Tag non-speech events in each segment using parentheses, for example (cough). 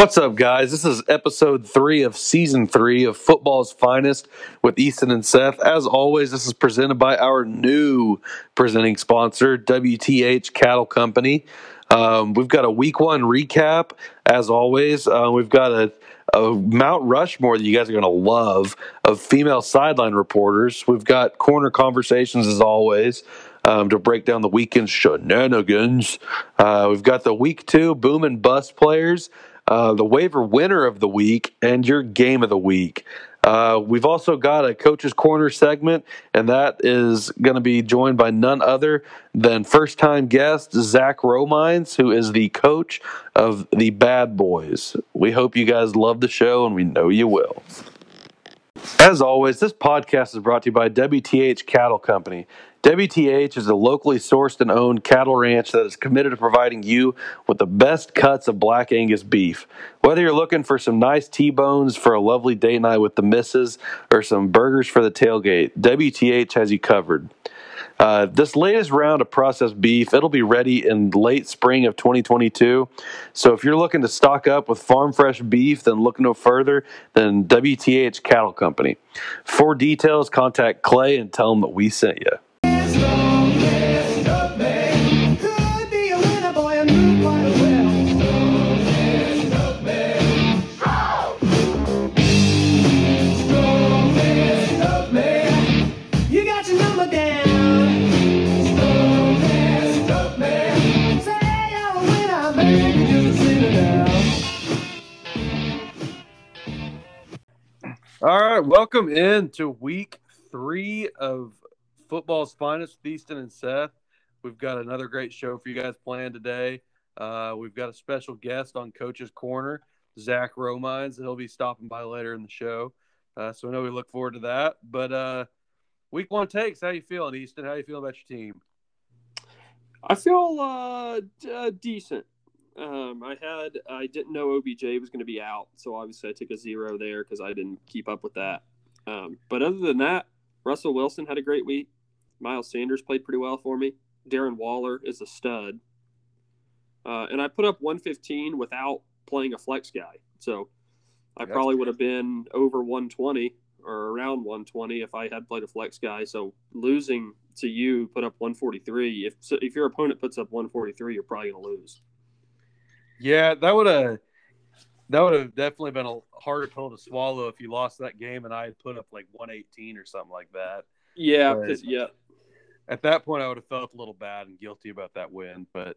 What's up, guys? This is episode three of season three of Football's Finest with Easton and Seth. As always, this is presented by our new presenting sponsor, WTH Cattle Company. Um, we've got a week one recap, as always. Uh, we've got a, a Mount Rushmore that you guys are going to love of female sideline reporters. We've got corner conversations, as always. Um, to break down the weekend shenanigans. Uh, we've got the week two boom and bust players uh, the waiver winner of the week, and your game of the week. Uh, we've also got a coach's corner segment, and that is going to be joined by none other than first time guest Zach Romines, who is the coach of the Bad Boys. We hope you guys love the show, and we know you will. As always, this podcast is brought to you by WTH Cattle Company. WTH is a locally sourced and owned cattle ranch that is committed to providing you with the best cuts of black Angus beef. Whether you're looking for some nice T-bones for a lovely date night with the missus or some burgers for the tailgate, WTH has you covered. Uh, this latest round of processed beef, it'll be ready in late spring of 2022. So if you're looking to stock up with farm fresh beef, then look no further than WTH Cattle Company. For details, contact Clay and tell him that we sent you. All right, welcome in to week three of football's finest, Easton and Seth. We've got another great show for you guys planned today. Uh, we've got a special guest on Coach's Corner, Zach Romines. He'll be stopping by later in the show. Uh, so I know we look forward to that. But uh, week one takes, how you feeling, Easton? How you feeling about your team? I feel uh, uh, decent. Um, I had I didn't know OBJ was going to be out, so obviously I took a zero there because I didn't keep up with that. Um, but other than that, Russell Wilson had a great week. Miles Sanders played pretty well for me. Darren Waller is a stud, uh, and I put up 115 without playing a flex guy. So I That's probably would have been over 120 or around 120 if I had played a flex guy. So losing to you put up 143. If if your opponent puts up 143, you're probably going to lose. Yeah, that would have that would have definitely been a harder pill to swallow if you lost that game and I had put up like 118 or something like that. Yeah, yeah. At that point, I would have felt a little bad and guilty about that win, but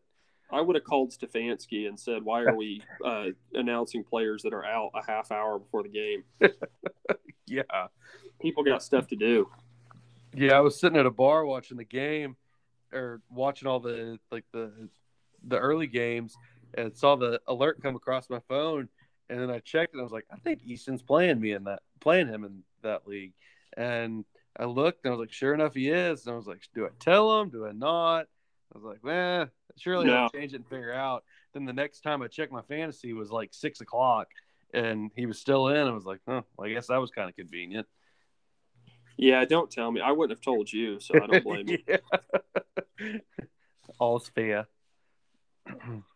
I would have called Stefanski and said, "Why are we (laughs) uh, announcing players that are out a half hour before the game?" (laughs) yeah, people got stuff to do. Yeah, I was sitting at a bar watching the game, or watching all the like the the early games, and saw the alert come across my phone, and then I checked and I was like, I think Easton's playing me in that, playing him in that league, and I looked and I was like, sure enough, he is, and I was like, do I tell him? Do I not? I was like, man, surely no. I'll change it and figure out. Then the next time I checked my fantasy was like six o'clock, and he was still in. I was like, huh, well, I guess that was kind of convenient. Yeah, don't tell me. I wouldn't have told you, so I don't blame you. (laughs) All's fair. (clears throat)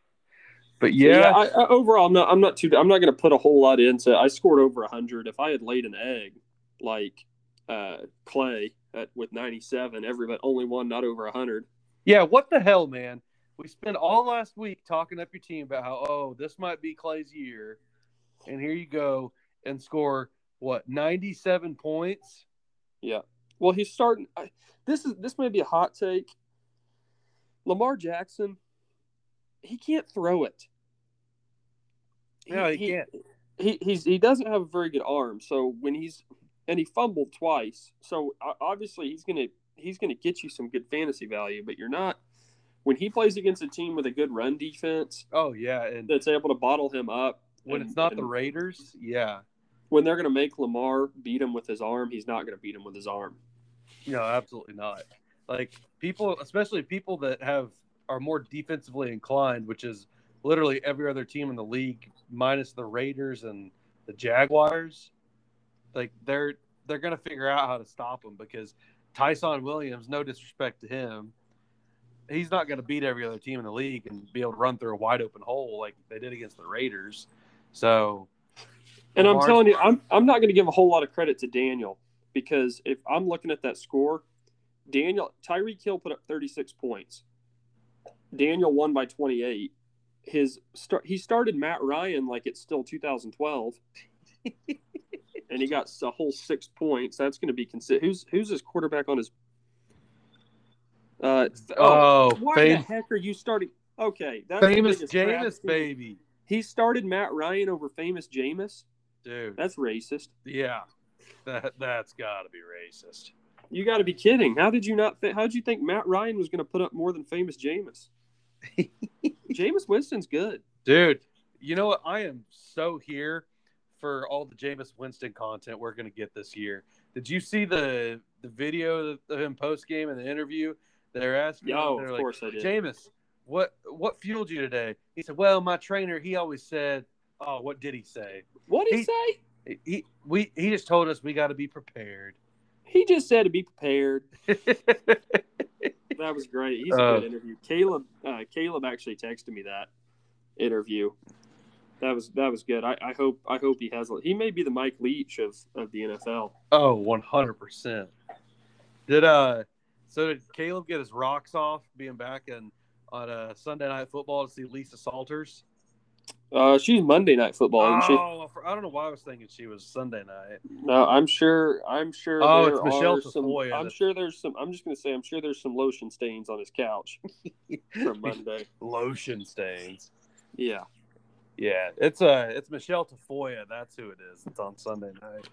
But yeah, yeah I, I, overall, I'm not. I'm not too. I'm not going to put a whole lot into. I scored over hundred. If I had laid an egg like uh, Clay at, with 97, everybody only one not over hundred. Yeah, what the hell, man? We spent all last week talking up your team about how oh this might be Clay's year, and here you go and score what 97 points. Yeah. Well, he's starting. I, this is this may be a hot take. Lamar Jackson he can't throw it. No, he, he can't. He he's he doesn't have a very good arm. So when he's and he fumbled twice. So obviously he's gonna he's gonna get you some good fantasy value. But you're not when he plays against a team with a good run defense. Oh yeah, and that's able to bottle him up. When and, it's not the Raiders, yeah. When they're gonna make Lamar beat him with his arm, he's not gonna beat him with his arm. No, absolutely not. Like people, especially people that have are more defensively inclined, which is literally every other team in the league minus the Raiders and the Jaguars. Like they're they're going to figure out how to stop them because Ty'Son Williams, no disrespect to him, he's not going to beat every other team in the league and be able to run through a wide open hole like they did against the Raiders. So, And I'm telling you, I'm I'm not going to give a whole lot of credit to Daniel because if I'm looking at that score, Daniel Tyreek Hill put up 36 points. Daniel won by 28. His start he started Matt Ryan like it's still 2012. (laughs) and he got a whole 6 points. That's going to be considered Who's who's his quarterback on his uh oh, why fam- the heck are you starting? Okay, that's famous biggest Jameis, baby, He started Matt Ryan over famous Jameis. dude. That's racist. Yeah, that that's got to be racist. You got to be kidding! How did you not? Th- how did you think Matt Ryan was going to put up more than famous Jameis? (laughs) Jameis Winston's good. Dude, you know what? I am so here for all the Jameis Winston content we're going to get this year. Did you see the the video of him post game and the interview? They're asking. Oh, they're of like, course I did. Jameis, what what fueled you today? He said, "Well, my trainer, he always said, oh, what did he say? what did he, he- say? He we he just told us we got to be prepared." He just said to be prepared. (laughs) That was great. He's a Uh, good interview. Caleb, uh, Caleb actually texted me that interview. That was that was good. I, I hope I hope he has. He may be the Mike Leach of, of the NFL. Oh, one hundred percent. Did uh, so did Caleb get his rocks off being back and on a Sunday night football to see Lisa Salters? Uh, she's Monday Night Football, isn't she? Oh, I don't know why I was thinking she was Sunday night. No, I'm sure. I'm sure. Oh, it's Michelle some, Tafoya I'm sure there's some. I'm just gonna say. I'm sure there's some lotion stains on his couch (laughs) from Monday. Lotion stains. Yeah. Yeah, it's uh, it's Michelle Tafoya. That's who it is. It's on Sunday night.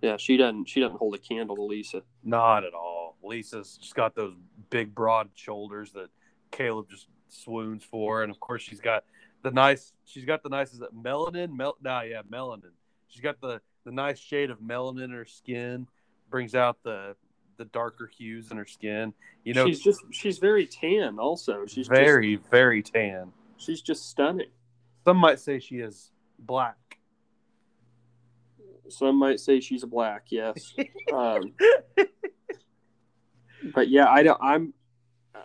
Yeah. She doesn't. She doesn't hold a candle to Lisa. Not at all. Lisa's just got those big, broad shoulders that Caleb just swoons for, and of course she's got the nice. She's got the nice. Is it melanin? Mel? Nah, yeah, melanin. She's got the the nice shade of melanin in her skin. Brings out the the darker hues in her skin. You know, she's just. She's very tan. Also, she's very, very tan. She's just stunning. Some might say she is black. Some might say she's a black. Yes. (laughs) um, but yeah, I don't. I'm.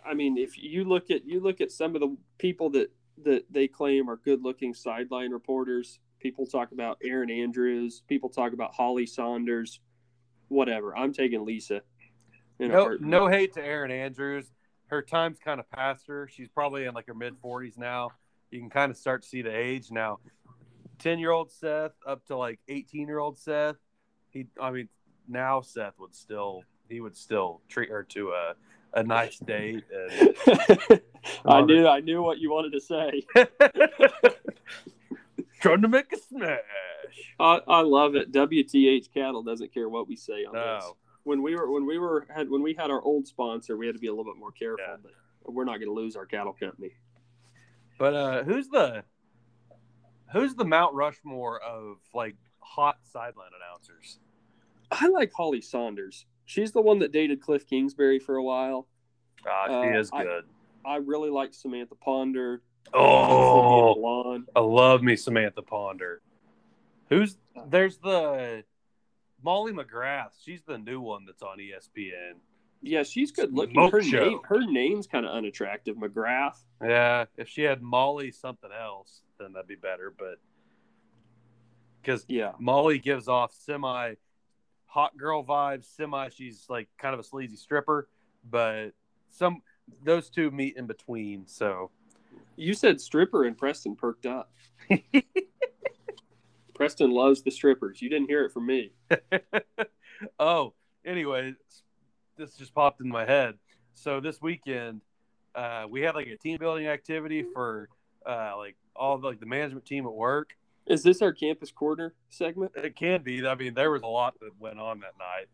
I mean, if you look at you look at some of the people that that they claim are good-looking sideline reporters. People talk about Erin Andrews. People talk about Holly Sonders. Whatever. I'm taking Lisa. No, no hate to Erin Andrews. Her time's kind of past her. She's probably in like her mid 40s now. You can kind of start to see the age now. 10 year old Seth up to like 18 year old Seth. He, I mean, now Seth would still, he would still treat her to a, a nice date. And (laughs) I knew. I knew what you wanted to say. (laughs) trying to make a smash. I, I love it. WTH Cattle doesn't care what we say on this. No. When we were when we were had when we had our old sponsor, we had to be a little bit more careful. Yeah. But we're not going to lose our cattle company. But uh, who's the who's the Mount Rushmore of like hot sideline announcers? I like Holly Sonders. She's the one that dated Kliff Kingsbury for a while. Ah, she Uh, is good. I really like Samantha Ponder. Oh, Delon. I love me Samantha Ponder. Who's there's the Molly McGrath. She's the new one that's on ESPN. Yeah, she's good looking. Smoke Her show. name her name's kind of unattractive. McGrath. Yeah, if she had Molly something else, then that'd be better. But because Yeah. Molly gives off semi hot girl vibes, semi she's like kind of a sleazy stripper, but some those two meet in between. So You said stripper and Preston perked up. (laughs) Preston loves the strippers. You didn't hear it from me. (laughs) oh, anyway, this just popped in my head. So this weekend, uh, we had like a team building activity for uh, like all the, like the management team at work. Is this our campus corner segment? It can be. I mean, there was a lot that went on that night.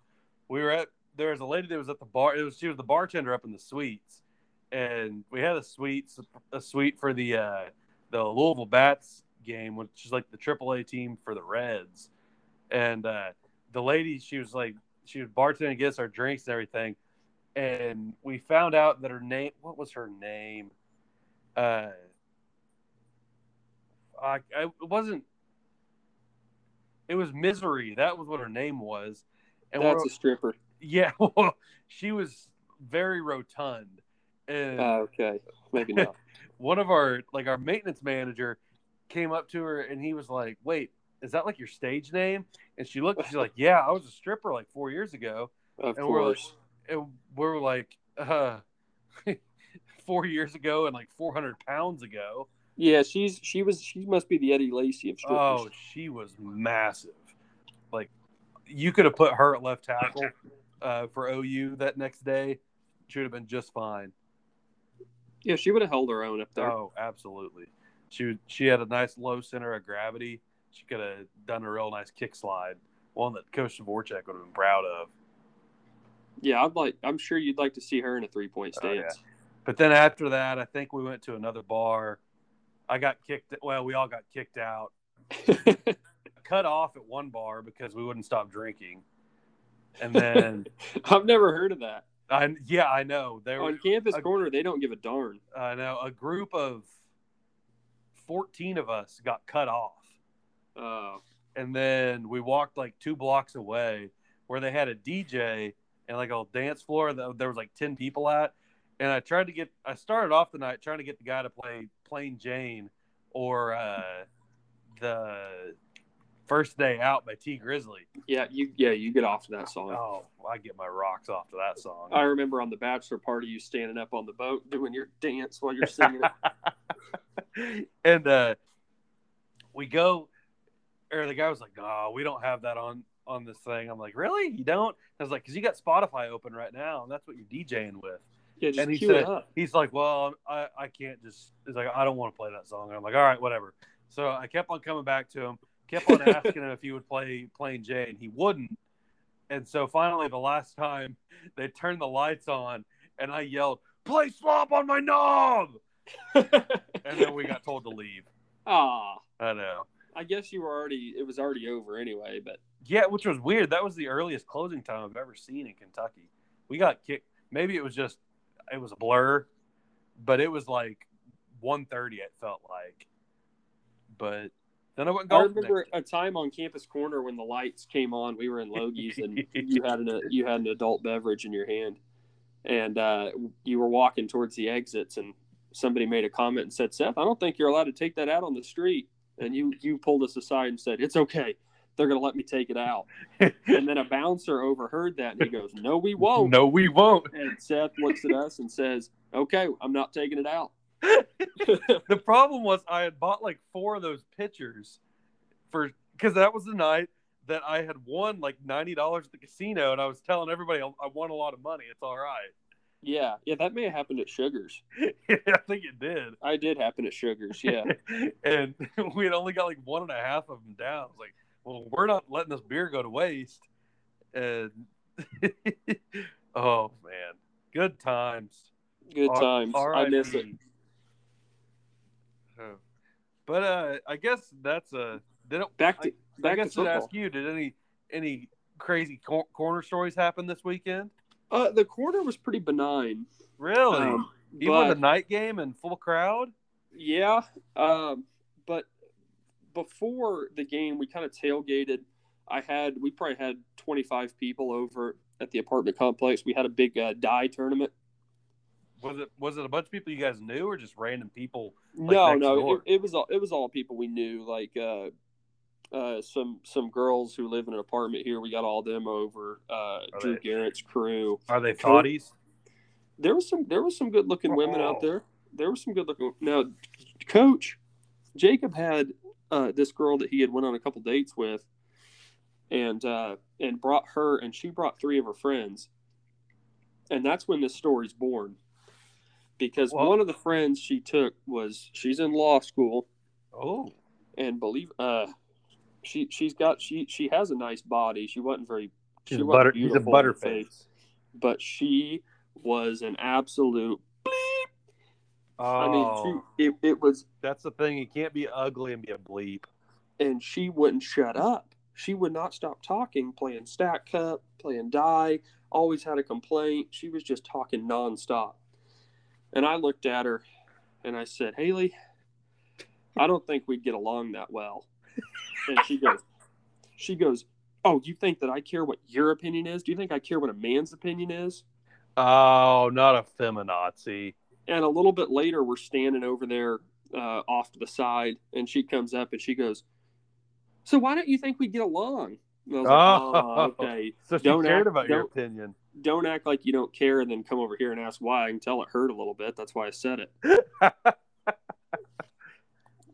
We were at there was a lady that was at the bar. It was she was the bartender up in the suites, and we had a suite a suite for the uh, the Louisville Bats game, which is like the AAA team for the Reds. And uh, the lady, she was like she was bartending, get us our drinks and everything. And we found out that her name, what was her name? Uh, I, I it wasn't. It was Misery. That was what her name was. And That's a stripper. yeah, (laughs) well, she was very rotund, and Uh, okay, maybe not. (laughs) one of our like our maintenance manager, came up to her and he was like, "Wait, is that like your stage name?" And she looked. She's like, "Yeah, I was a stripper like four years ago." Of And we're like, course. and we're like, uh, (laughs) four years ago and like 400 pounds ago. Yeah, she's she was she must be the Eddie Lacy of strippers. Oh, she was massive. Like, you could have put her at left tackle uh, for OU that next day. She would have been just fine. Yeah, she would have held her own up there. Oh, absolutely. She would- she had a nice low center of gravity. She could have done a real nice kick slide, one that Coach Dvorak would have been proud of. Yeah, I'd like. I'm sure you'd like to see her in a three point Oh, yeah. stance. But then after that, I think we went to another bar. I got kicked. Well, we all got kicked out. (laughs) Cut off at one bar because we wouldn't stop drinking. And then, (laughs) I've never heard of that. I yeah, I know there. On Campus a- Corner, they don't give a darn. I know a group of fourteen of us got cut off. Uh, and then we walked like two blocks away where they had a DJ and like a dance floor that there was like 10 people at and I tried to get I started off the night trying to get the guy to play Plain Jane or uh the first day out by Tee Grizzley. yeah, you yeah you get off to that song. Oh, I get my rocks off to that song. I remember on the bachelor party, you standing up on the boat doing your dance while you're singing. (laughs) and uh we go or the guy was like, "Oh, we don't have that on on this thing." I'm like, "Really? You don't?" I was like, "Cause you got Spotify open right now, and that's what you're DJing with." Yeah, just and he said. "He's like, well, I I can't just." He's like, "I don't want to play that song." And I'm like, "All right, whatever." So I kept on coming back to him, kept on asking him if he would play Plain Jane. He wouldn't, and so finally, the last time they turned the lights on, and I yelled, "Play slop on my knob!" (laughs) And then we got told to leave. Ah, I know. I guess you were already. It was already over anyway. But Yeah, which was weird. That was the earliest closing time I've ever seen in Kentucky. We got kicked. Maybe it was just it was a blur, but it was like 1.30 It felt like. But then I went I remember a time on Campus Corner when the lights came on. We were in Logie's and (laughs) you had an you had an adult beverage in your hand, and uh, you were walking towards the exits, and somebody made a comment and said, "Seth, I don't think you're allowed to take that out on the street." And you you pulled us aside and said, "It's okay. They're going to let me take it out." (laughs) And then a bouncer overheard that and he goes, "No, we won't." no, we won't. And Seth looks at us and says, "Okay, I'm not taking it out." (laughs) The problem was I had bought like four of those pitchers for because that was the night that I had won like ninety dollars at the casino, and I was telling everybody I I won a lot of money. It's all right. Yeah, yeah, that may have happened at Sugars. (laughs) I think it did. I did happen at Sugars. Yeah. and we had only got like one and a half of them down. I was like, well, we're not letting this beer go to waste. And (laughs) oh man, good times. Good R- times. I miss it. Oh. But uh, I guess that's a. Did it, Back I, to I back to guess I'd football. ask you. Did any any crazy cor- corner stories happen this weekend? Uh, the corner was pretty benign. Really? Um, Even but- a night game and full crowd? Yeah, um, but before the game, we kind of tailgated. I had we probably had twenty five people over at the apartment complex. We had a big uh, die tournament. Was it was it a bunch of people you guys knew or just random people? Like no, no, it, it was all it was all people we knew. Like uh, uh, some some girls who live in an apartment here. We got all them over. Uh, Drew they- Garrett's crew. Are they Cool. thoughties? There was some there was some good looking women Oh. out there. There was some good looking. Now, Coach Jacob had uh, this girl that he had went on a couple dates with, and uh, and brought her, and she brought three of her friends, and that's when this story's born. Because one of the friends she took was she's in law school, Oh, and believe uh, she she's got she she has a nice body. She wasn't very she's she wasn't butter. She's a butterface. face, but she was an absolute Oh, I mean, she, oh. it, it was, that's the thing. You can't be ugly and be a bleep. and she wouldn't shut up. She would not stop talking, playing stack cup, playing die, always had a complaint. She was just talking nonstop. And I looked at her and I said, Haley, I don't think we'd get along that well. And she goes, she goes, Oh, you think that I care what your opinion is? Do you think I care what a man's opinion is? Oh, not a feminazi. And a little bit later, we're standing over there uh, off to the side, and she comes up and she goes, "So why don't you think we get along?" And I was like, Oh. "Oh, okay. (laughs) So she Don't cared act- about your opinion. Don't act like you don't care, and then come over here and ask why. I can tell it hurt a little bit. That's why I said it." (laughs)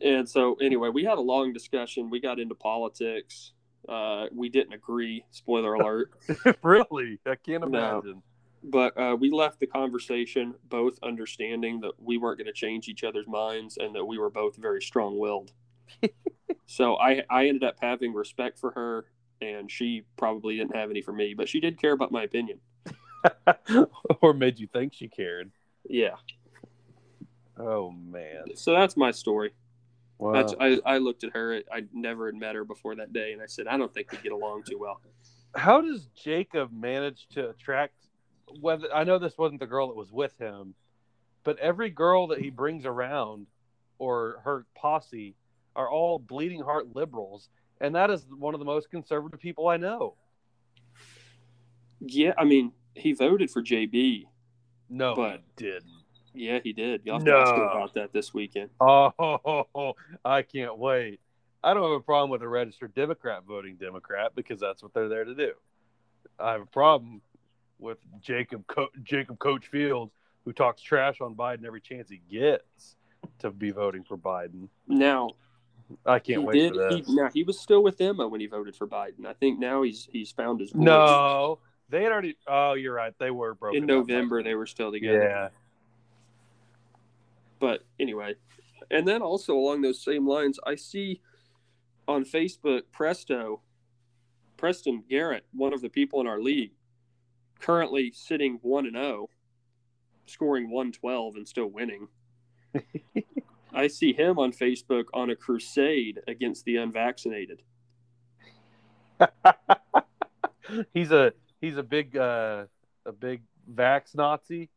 And so, anyway, we had a long discussion. We got into politics. Uh, we didn't agree. Spoiler alert. (laughs) really? I can't No. But uh, we left the conversation both understanding that we weren't going to change each other's minds and that we were both very strong-willed. (laughs) so I, I ended up having respect for her, and she probably didn't have any for me, but she did care about my opinion. (laughs) or made you think she cared. Yeah. Oh man. So that's my story. Wow. That's, I, I looked at her. I never had met her before that day, and I said, I don't think we get along too well. How does Jacob manage to attract whether I know this wasn't the girl that was with him, but every girl that he brings around or her posse are all bleeding heart liberals, and that is one of the most conservative people I know. Yeah, I mean, he voted for JB. No, But- he didn't. Yeah, he did. You'll have to ask him about that this weekend. Oh, (laughs) I can't wait. I don't have a problem with a registered Democrat voting Democrat because that's what they're there to do. I have a problem with Jacob Co- Jacob Coach Fields who talks trash on Biden every chance he gets to be voting for Biden. Now, I can't wait did. for He, now he was still with Emma when he voted for Biden. I think now he's he's found his voice. no, they had already. Oh, you're right. They were broken in November then. they were still together. Yeah. But anyway, and then also along those same lines, I see on Facebook Presto, Preston Garrett, one of the people in our league, currently sitting one and zero, scoring one twelve and still winning. (laughs) I see him on Facebook on a crusade against the unvaccinated. (laughs) he's a he's a big uh, a big vax Nazi.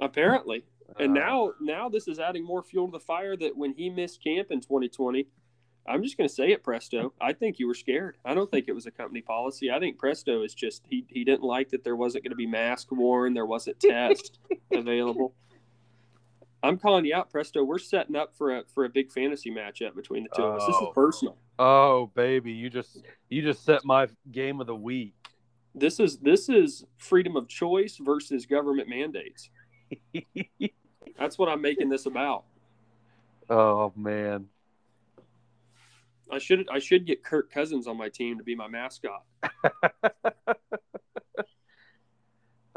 Apparently, and Uh, now now this is adding more fuel to the fire that when he missed camp in 2020 i'm just going to say it presto. I think you were scared. I don't think it was a company policy. I think presto is just he, he didn't like that there wasn't going to be mask worn there wasn't test (laughs) available. I'm calling you out presto. We're setting up for a for a big fantasy matchup between the two of us. This is Oh. personal. Oh baby, you just you just set my game of the week. this is this is freedom of choice versus government mandates. (laughs) That's what i'm making this about. Oh man. I should I should get Kirk Cousins on my team to be my mascot. (laughs)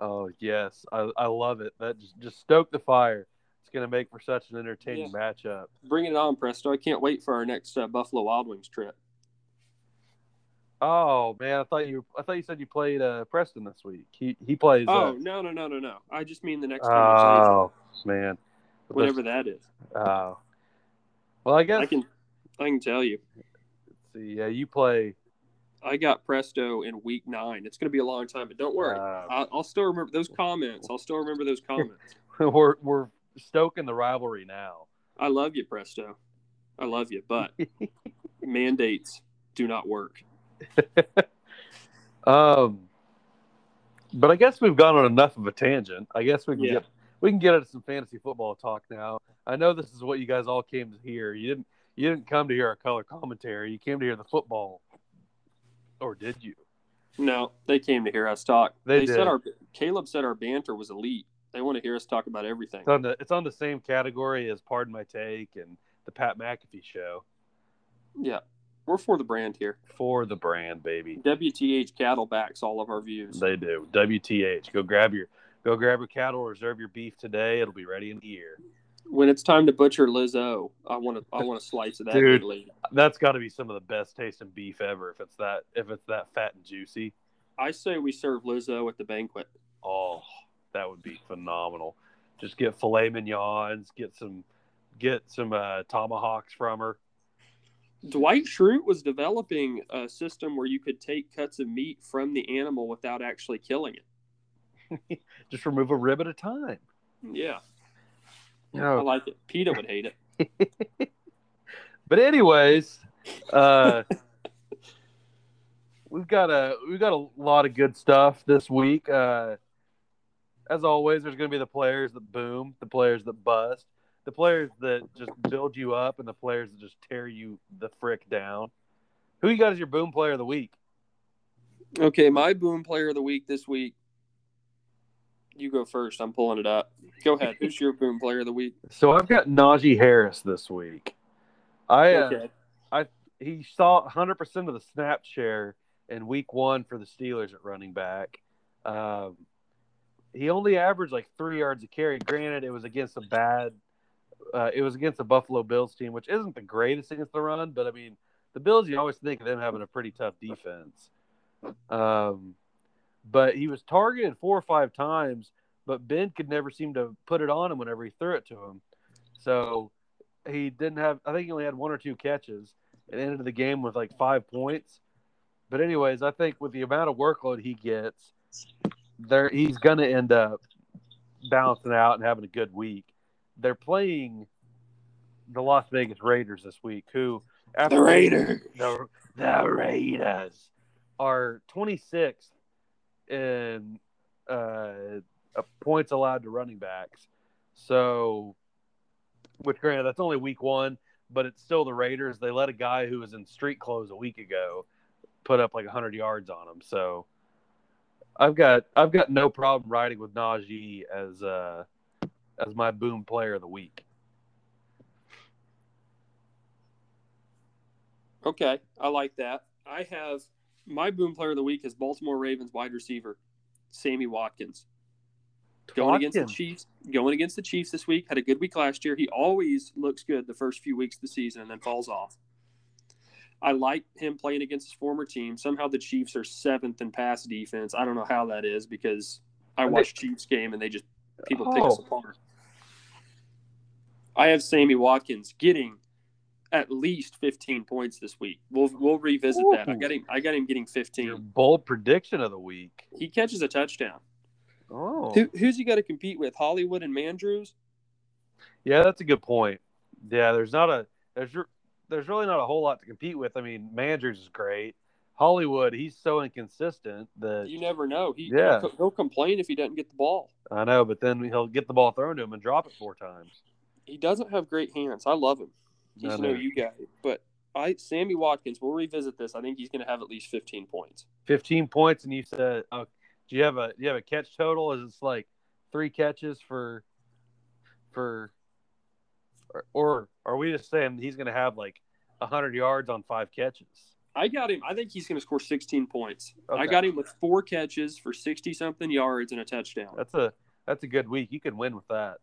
Oh yes, I, I love it. That just, just stoke the fire. It's gonna make for such an entertaining matchup. Bring it on, Presto! I can't wait for our next uh, Buffalo Wild Wings trip. Oh man, I thought you I thought you said you played uh, Preston this week. He he plays. Oh uh, no no no no no! I just mean the next time, oh man, whatever that is. Oh, well, I guess. I can I can tell you, let's see, yeah, you play. I got Presto in week nine. It's going to be a long time, but don't worry. uh, I'll, I'll still remember those comments. I'll still remember those (laughs) comments. we're we're stoking the rivalry now. I love you, Presto. I love you, but (laughs) mandates do not work. (laughs) Um, but I guess we've gone on enough of a tangent. I guess we can Yeah. get we can get into some fantasy football talk now. I know this is what you guys all came to hear. You didn't you didn't come to hear our color commentary. You came to hear the football, or did you? No, they came to hear us talk. They They, said our Caleb said our banter was elite. They want to hear us talk about everything. It's on the it's on the same category as Pardon My Take and the Pat McAfee Show Yeah, we're for the brand here. for the brand, baby. WTH cattle backs all of our views. They do. WTH. Go grab your go grab your cattle. Reserve your beef today. It'll be ready in a year. When it's time to butcher Lizzo, I want to I want a (laughs) slice of that Dude. That's got to be some of the best tasting beef ever. If it's that if it's that fat and juicy. I say we serve Lizzo at the banquet. Oh, that would be phenomenal. Just get filet mignons, get some get some uh, tomahawks from her. Dwight Schrute was developing a system where you could take cuts of meat from the animal without actually killing it. (laughs) Just remove a rib at a time. Yeah, I Oh, like it. PETA would hate it. (laughs) but anyways, uh, (laughs) we've got a we've got a lot of good stuff this week. Uh, as always, there's going to be the players that boom, the players that bust. the players that just build you up and the players that just tear you the frick down. Who you got as your boom player of the week? Okay, my boom player of the week this week. You go first. I'm pulling it up. Go ahead. Who's your boom player of the week? So I've got Najee Harris this week. I uh, Okay. he saw 100% of the snap share in week one for the Steelers at running back. Um, he only averaged like three yards a carry. Granted, it was against a bad, uh, it was against the Buffalo Bills team, which isn't the greatest against the run, but I mean, the Bills, you always think of them having a pretty tough defense. Um, but he was targeted four or five times, but Ben could never seem to put it on him whenever he threw it to him. So he didn't have, I think he only had one or two catches and ended the game with like five points. But anyways, I think with the amount of workload he gets, there he's gonna end up balancing out and having a good week. They're playing the Las Vegas Raiders this week, who after The Raiders. the, the Raiders are 26th in uh, points allowed to running backs. So, which granted that's only week one, but it's still the Raiders. They let a guy who was in street clothes a week ago put up like 100 yards on him. So, I've got I've got no problem riding with Najee as uh as my boom player of the week. Okay, I like that. I have my boom player of the week is Baltimore Ravens wide receiver Sammy Watkins. Going against the Chiefs, going against the Chiefs this week. Had a good week last year. He always looks good the first few weeks of the season and then falls off. I like him playing against his former team. Somehow the Chiefs are seventh in pass defense. I don't know how that is because I watched Chiefs game and they just people pick us Oh. apart. I have Sammy Watkins getting at least 15 points this week. We'll we'll revisit that. I got him. I got him getting Your 15. bold prediction of the week. He catches a touchdown. Oh, Who, who's he got to compete with? Hollywood and Mandrews. yeah, that's a good point. Yeah, there's not a there's there's really not a whole lot to compete with. I mean, Mandrews is great. Hollywood, he's so inconsistent that You never know. He Yeah. he'll, he'll complain if he doesn't get the ball. I know, but then he'll get the ball thrown to him and drop it four times. He doesn't have great hands. I love him. No know. you guy. But I Sammy Watkins. We'll revisit this. I think he's going to have at least 15 points. 15 points, and you said, oh, do you have a do you have a catch total? Is it like three catches for for or, or are we just saying he's going to have like hundred yards on five catches? I got him. I think he's going to score 16 points. I got him with four catches for 60 something yards and a touchdown. That's a that's a good week. You can win with that.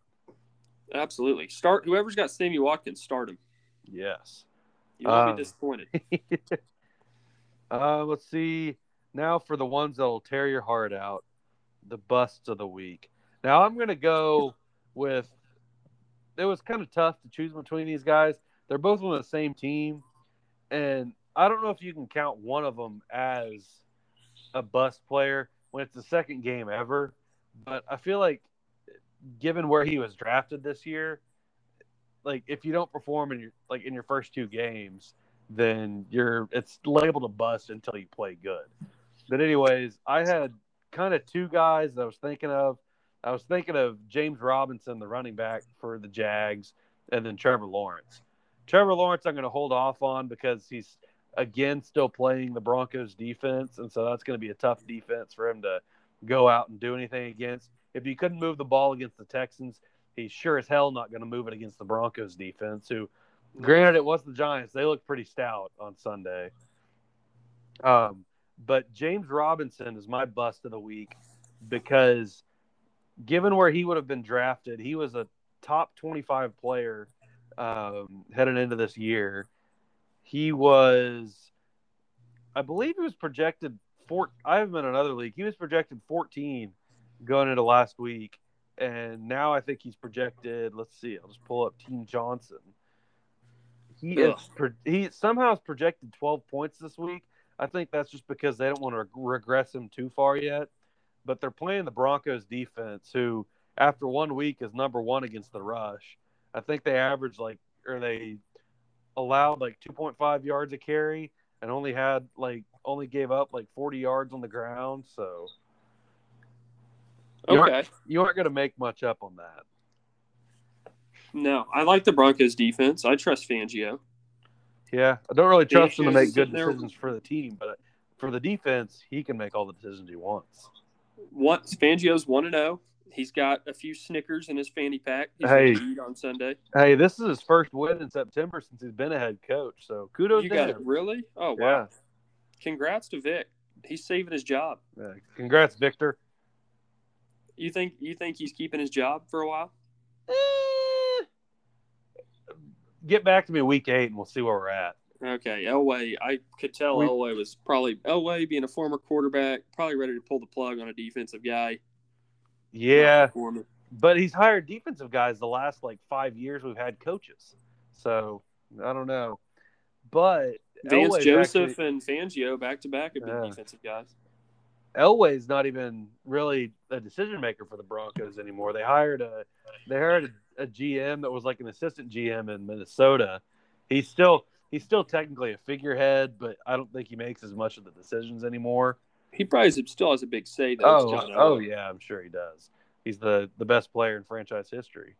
Absolutely. Start whoever's got Sammy Watkins. Start him. Yes. You won't Um, be disappointed. (laughs) uh, let's see. Now for the ones that'll tear your heart out, the busts of the week. Now I'm gonna go with. It was kind of tough to choose between these guys. They're both on the same team, and I don't know if you can count one of them as a bust player when it's the second game ever. But I feel like, given where he was drafted this year, like if you don't perform in your like in your first two games, then you're it's labeled a bust until you play good. But anyways, I had kind of two guys that I was thinking of. I was thinking of James Robinson, the running back for the Jags, and then Trevor Lawrence. Trevor Lawrence, I'm going to hold off on because he's again still playing the Broncos defense, and so that's going to be a tough defense for him to go out and do anything against. If you couldn't move the ball against the Texans, he's sure as hell not going to move it against the Broncos defense, who Granted, it was the Giants. They looked pretty stout on Sunday. Um, but James Robinson is my bust of the week because given where he would have been drafted, he was a top 25 player um, heading into this year. He was, I believe he was projected four. I have been in another league. He was projected 14 going into last week. And now I think he's projected. Let's see. I'll just pull up Team Johnson. He is Ugh. pro- he somehow is projected 12 points this week. I think that's just because they don't want to reg- regress him too far yet. But they're playing the Broncos defense, who after one week is number one against the rush. I think they averaged like or they allowed like 2.5 yards a carry and only had like only gave up like 40 yards on the ground. So you aren't- Okay. you aren't going to make much up on that. No, I like the Broncos defense. I trust Fangio. Yeah, I don't really trust him to make good decisions for the team, but uh, for the defense, he can make all the decisions he wants. What Fangio's one and zero. He's got a few Snickers in his fanny pack. He's Hey. on Sunday. Hey, this is his first win in September since he's been a head coach. So kudos You to got him. it really? Oh wow! Yeah. Congrats to Vic. He's saving his job. Yeah. Congrats, Victor. You think you think he's keeping his job for a while? Eh. Get back to me week eight, and we'll see where we're at. Okay, Elway. I could tell We- Elway was probably Elway being a former quarterback, probably ready to pull the plug on a defensive guy. Yeah, but he's hired defensive guys the last like five years we've had coaches. So I don't know. But Vance Elway's Joseph actually- and Fangio back to back have been Yeah. defensive guys. Elway's not even really a decision maker for the Broncos anymore. They hired a they hired a, a GM that was like an assistant GM in Minnesota. He's still he's still technically a figurehead, but I don't think he makes as much of the decisions anymore. He probably still has a big say though. Oh, oh yeah, I'm sure he does. He's the the best player in franchise history.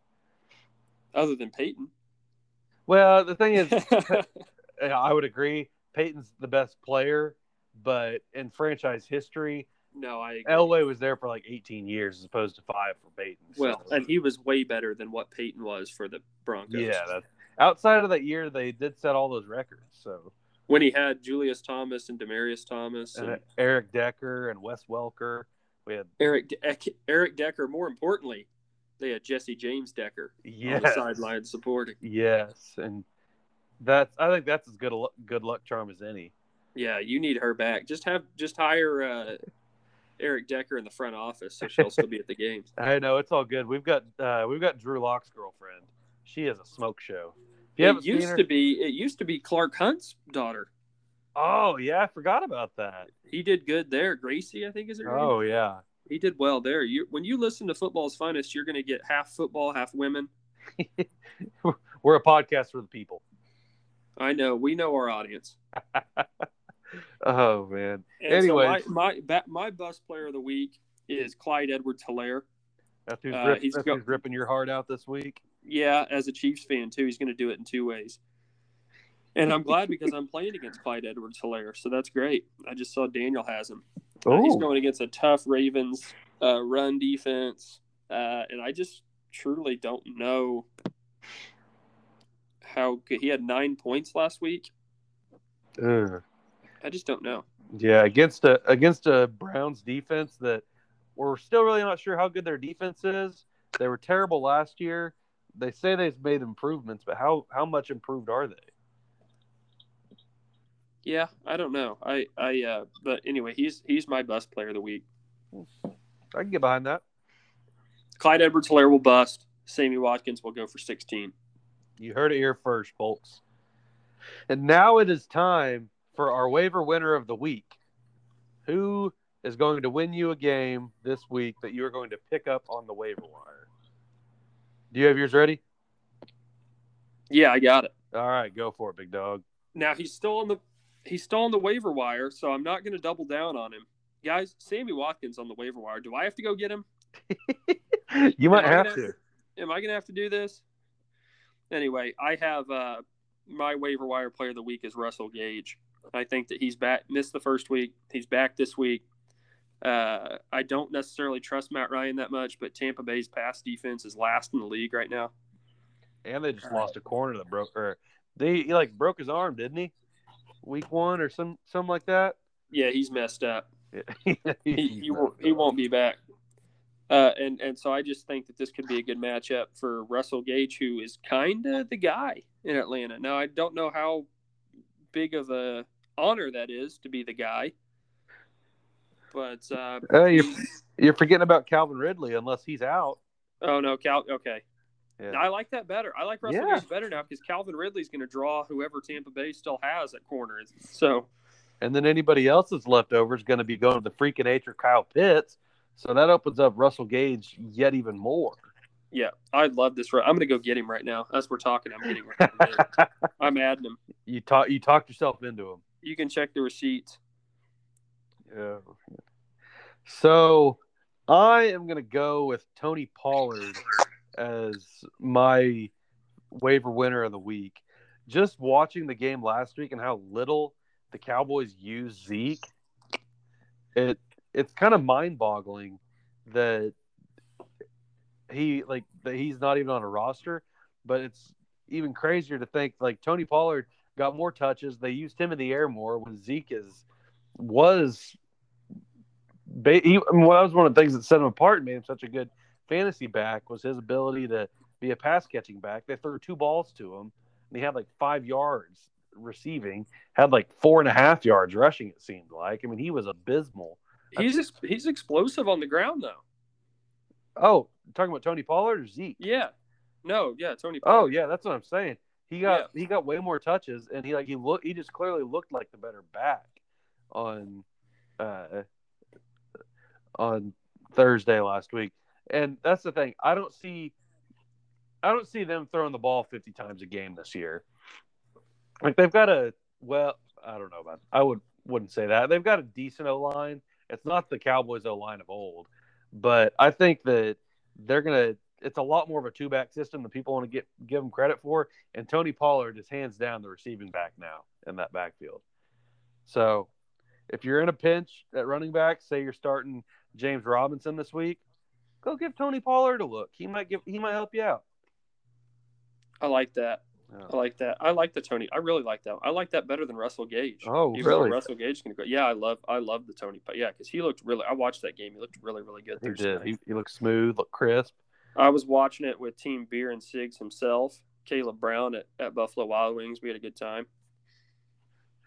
Other than Peyton. Well, the thing is, (laughs) (laughs) I would agree. Peyton's the best player, but in franchise history, no, I agree. Elway was there for like 18 years as opposed to five for Peyton. so- Well, and he was way better than what Peyton was for the Broncos. yeah, that's, outside of that year, they did set all those records. So when he had Julius Thomas and Demaryius Thomas and, and Eric Decker and Wes Welker, we had Eric De- Eric Decker. More importantly, they had Jesse James Decker on yes, the sideline supporting. yes, and that's I think that's as good a good luck charm as any. Yeah, you need her back. Just have just hire uh, Eric Decker in the front office so she'll still be at the games. (laughs) I know it's all good. We've got uh, we've got Drew Lock's girlfriend. She is a smoke show. It used her- to be it used to be Clark Hunt's daughter. Oh yeah, I forgot about that. He did good there. Gracie, I think is her name. Oh yeah. He did well there. You when you listen to football's finest, you're going to get half football, half women. (laughs) We're a podcast for the people. I know. We know our audience. (laughs) (laughs) Oh man. And Anyways. so my my, my bus player of the week is Clyde Edwards Helaire. That's who's, Uh, rip- that's go- who's ripping your heart out this week. Yeah, as a Chiefs fan too, he's going to do it in two ways. And I'm glad because I'm playing against Clyde Edwards Helaire, so that's great. I just saw Daniel has him. Uh, he's going against a tough Ravens uh, run defense, uh, and I just truly don't know how good. He had nine points last week. Ugh. I just don't know. Yeah, against a against a Browns defense that we're still really not sure how good their defense is. They were terrible last year. They say they've made improvements, but how how much improved are they? Yeah, I don't know. I I uh, but anyway, he's he's my best player of the week. I can get behind that. Clyde Edwards Helaire will bust. Sammy Watkins will go for 16. You heard it here first, folks. And now it is time for our waiver winner of the week. Who is going to win you a game this week that you are going to pick up on the waiver wire? Do you have yours ready? Yeah, I got it. All right, go for it, big dog. Now he's still on the he's still on the waiver wire, so I'm not going to double down on him. Guys, Sammy Watkins on the waiver wire. Do I have to go get him? (laughs) You might have gonna to. Am I going to have to do this? Anyway, I have uh, my waiver wire player of the week is Russell Gage. I think that he's back. Missed the first week. He's back this week. Uh, I don't necessarily trust Matt Ryan that much, but Tampa Bay's pass defense is last in the league right now. And they just lost a corner that broke or they he like broke his arm, didn't he? Week one or some something like that. Yeah, he's messed up. he, (laughs) he, he won't he won't be back. Uh, and and so I just think that this could be a good matchup for Russell Gage, who is kind of the guy in Atlanta. Now I don't know how big of a honor that is to be the guy, but uh, Uh, you're, you're forgetting about Calvin Ridley unless he's out. oh no, Cal. Okay, Yeah. I like that better. I like Russell Yeah. Better now because Calvin Ridley's going to draw whoever Tampa Bay still has at corner. So And then anybody else that's left over is going to be going to the freaking H or Kyle Pitts. So that opens up Russell Gage yet even more. Yeah, I love this. I'm going to go get him right now as we're talking. I'm getting. Right (laughs) I'm adding him. you talk you talked yourself into him. You can check the receipts. Yeah. So I am going to go with Tony Pollard as my waiver winner of the week. Just watching the game last week and how little the Cowboys use Zeke, it it's kind of mind boggling that he like he's not even on a roster. But it's even crazier to think like Tony Pollard got more touches. They used him in the air more when Zeke is was. He, I mean, well, that was one of the things that set him apart and made him such a good fantasy back was his ability to be a pass catching back. They threw two balls to him, and he had like five yards receiving, had like four and a half yards rushing. It seemed like. I mean, he was abysmal. He's ex- he's explosive on the ground though. Oh, talking about Tony Pollard or Zeke? Yeah. No, yeah, Tony. Pollard. Oh, yeah, that's what I'm saying. He got yeah. he got way more touches, and he like he look he just clearly looked like the better back on uh on Thursday last week. And that's the thing. I don't see I don't see them throwing the ball 50 times a game this year. Like they've got a well, I don't know about. I would wouldn't say that. They've got a decent O line. It's not the Cowboys O line of old, but I think that they're gonna. It's a lot more of a two back system than people want to get give them credit for. And Tony Pollard is hands down the receiving back now in that backfield. So, if you're in a pinch at running back, say you're starting James Robinson this week, go give Tony Pollard a look. He might give. He might help you out. I like that. Yeah. I like that. I like the Tony. I really like that. I like that better than Russell Gage. Oh, Even really? Russell Gage can go. Yeah, I love. I love the Tony. But yeah, because he looked really. I watched that game. He looked really, really good. He did. He, he, looked smooth, looked crisp. I was watching it with Team Beer and Sigs himself, Caleb Brown at, at Buffalo Wild Wings. We had a good time.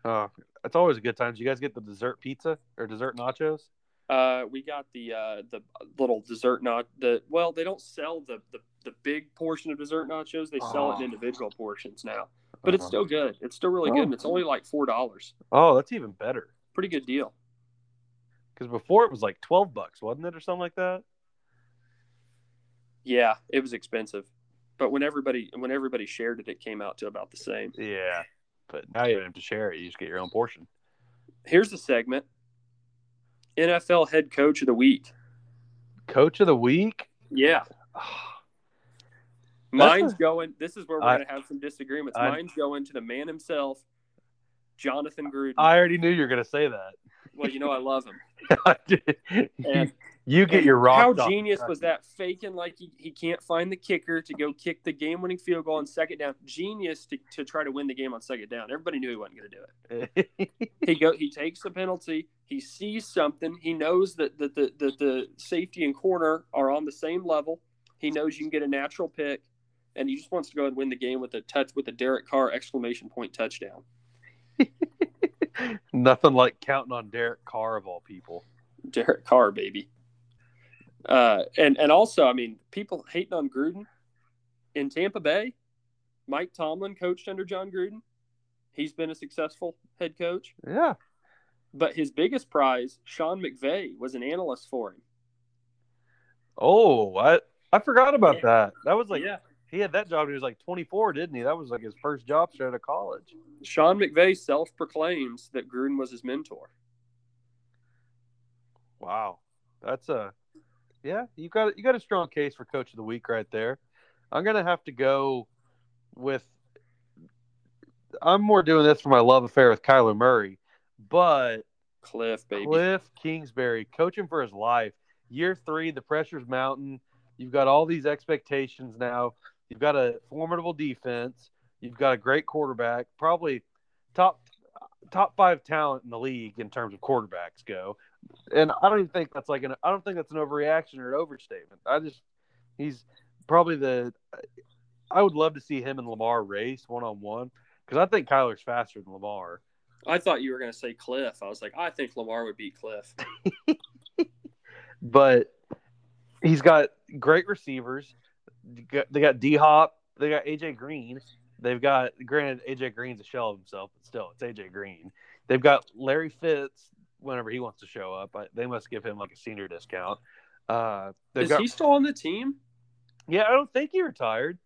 Oh, it's always a good time. Did you guys get the dessert pizza or dessert nachos? Uh, we got the uh, the little dessert not the well they don't sell the, the the big portion of dessert nachos they sell oh. it in oh. individual portions now but it's uh-huh. still good it's still really oh. good and it's only like four dollars oh that's even better pretty good deal because before it was like 12 bucks wasn't it or something like that yeah it was expensive but when everybody when everybody shared it it came out to about the same yeah but now you don't have to share it you just get your own portion here's the segment NFL head coach of the week. Coach of the week? Yeah. Mine's going. This is where we're going to have some disagreements. I, Mine's going to the man himself, Jonathan Gruden. I already knew you were going to say that. Well, you know I love him. (laughs) and you get your rock. How genius was that? Faking like he, he can't find the kicker to go kick the game winning field goal on second down. Genius to, to try to win the game on second down. Everybody knew he wasn't going to do it. (laughs) he go he takes the penalty. He sees something. He knows that, that the, the, the safety and corner are on the same level. He knows you can get a natural pick, and he just wants to go and win the game with a touch with a Derek Carr exclamation point touchdown. (laughs) Nothing like counting on Derek Carr of all people. Derek Carr, baby. Uh, and and also, I mean, people hating on Gruden in Tampa Bay. Mike Tomlin coached under Jon Gruden. He's been a successful head coach. Yeah. But his biggest prize, Sean McVay, was an analyst for him. Oh, I I forgot about yeah. that. That was like yeah. He had that job. He was like 24, didn't he? That was like his first job straight out of college. Sean McVay self proclaims that Gruden was his mentor. Wow, that's a yeah, you got you got a strong case for coach of the week right there. I'm gonna have to go with. I'm more doing this for my love affair with Kyler Murray, but Kliff, baby, Kliff Kingsbury, coaching for his life. Year three, the pressure's mountain. You've got all these expectations now. You've got a formidable defense. You've got a great quarterback, probably top top five talent in the league in terms of quarterbacks go and I don't even think that's like an I don't think that's an overreaction or an overstatement. I just he's probably the I would love to see him and Lamar race one on one because I think Kyler's faster than Lamar. I thought you were going to say Kliff. I was like, I think Lamar would beat Kliff. (laughs) but he's got great receivers. They got D Hop. They got AJ Green. They've got granted AJ Green's a shell of himself, but still it's AJ Green. They've got Larry Fitz whenever he wants to show up. I, they must give him like a senior discount. Uh, Is got, he still on the team? Yeah, I don't think he retired.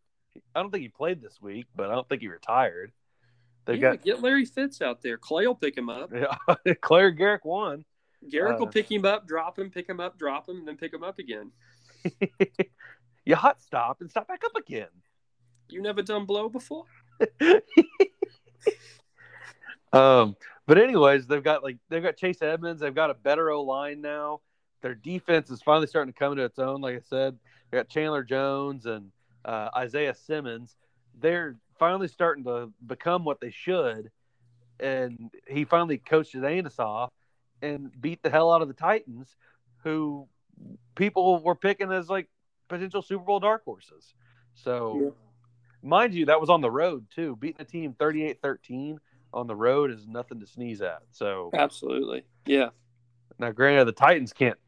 I don't think he played this week, but I don't think he retired. They yeah, got get Larry Fitz out there. Clay will pick him up. Yeah, (laughs) Clay Garrick won. Garrick uh, will pick him up, drop him, pick him up, drop him, and then pick him up again. (laughs) you hot stop and stop back up again. You never done blow before? (laughs) um, but anyways, they've got like they've got Chase Edmonds. They've got a better O line now. Their defense is finally starting to come into its own. Like I said, they got Chandler Jones and uh, Isaiah Simmons. They're finally starting to become what they should. And he finally coached his anus off and beat the hell out of the Titans, who people were picking as like potential Super Bowl dark horses. So, yeah. mind you, that was on the road too. Beating a team 38 13 on the road is nothing to sneeze at. So, absolutely. Yeah. Now, granted, the Titans can't,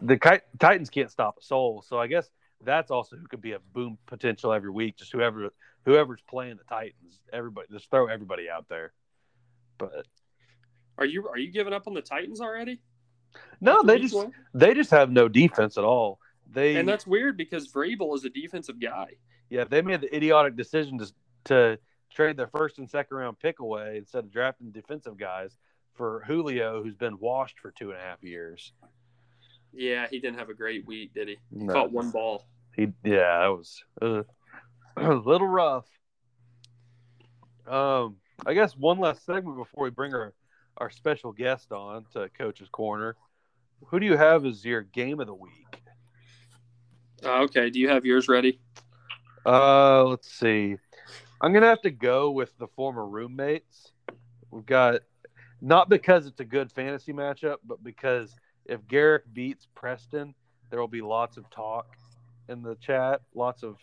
the Titans can't stop a soul. So, I guess that's also who could be a boom potential every week. Just whoever, whoever's playing the Titans, everybody, just throw everybody out there. But are you are you giving up on the Titans already? No, they just one? they just have no defense at all. They and that's weird because Vrabel is a defensive guy. Yeah, they made the idiotic decision to to trade their first and second round pick away instead of drafting defensive guys for Julio, who's been washed for two and a half years. Yeah, he didn't have a great week, did he? No. Caught one ball. He yeah, that was uh, (clears throat) a little rough. Um, I guess one last segment before we bring our, our special guest on to Coach's Corner. Who do you have as your game of the week? Uh, okay. Do you have yours ready? Uh, let's see. I'm gonna have to go with the former roommates. We've got not because it's a good fantasy matchup, but because if Garrick beats Preston, there will be lots of talk in the chat, lots of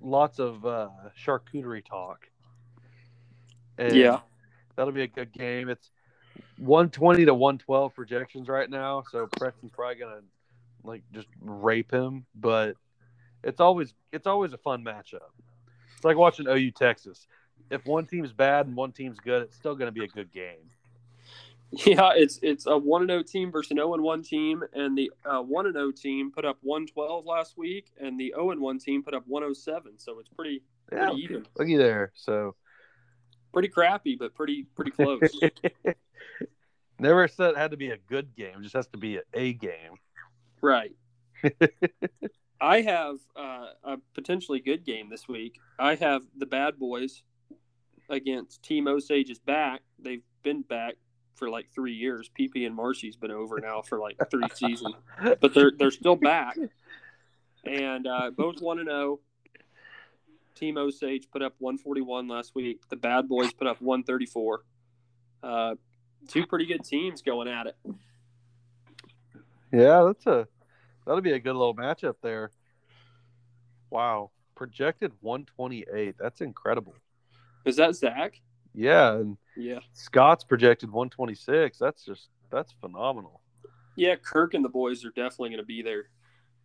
lots of uh, charcuterie talk. And yeah, that'll be a good game. It's 120 to 112 projections right now, so Preston's probably gonna like just rape him. But it's always it's always a fun matchup. It's like watching OU Texas. If one team's bad and one team's good, it's still going to be a good game. Yeah, it's it's a one and zero oh team versus an zero oh and one team, and the uh, one and zero oh team put up one twelve last week, and the zero and one team put up one zero seven. So it's pretty pretty yeah, even. Looky there. So pretty crappy, but pretty pretty close. (laughs) Never said it had to be a good game; it just has to be a, a game. Right. (laughs) I have uh, a potentially good game this week. I have the Bad Boys against Team Osage's back. They've been back for like three years. PP and Marcy's been over now for like three (laughs) seasons, but they're they're still back, and uh, both one and zero. Oh. Team Osage put up 141 last week. The Bad Boys put up 134. Uh, two pretty good teams going at it. Yeah, that's a that'll be a good little matchup there. Wow, projected 128. That's incredible. Is that Zach? Yeah, and yeah, Scott's projected 126. That's just that's phenomenal. Yeah, Kirk and the boys are definitely going to be there.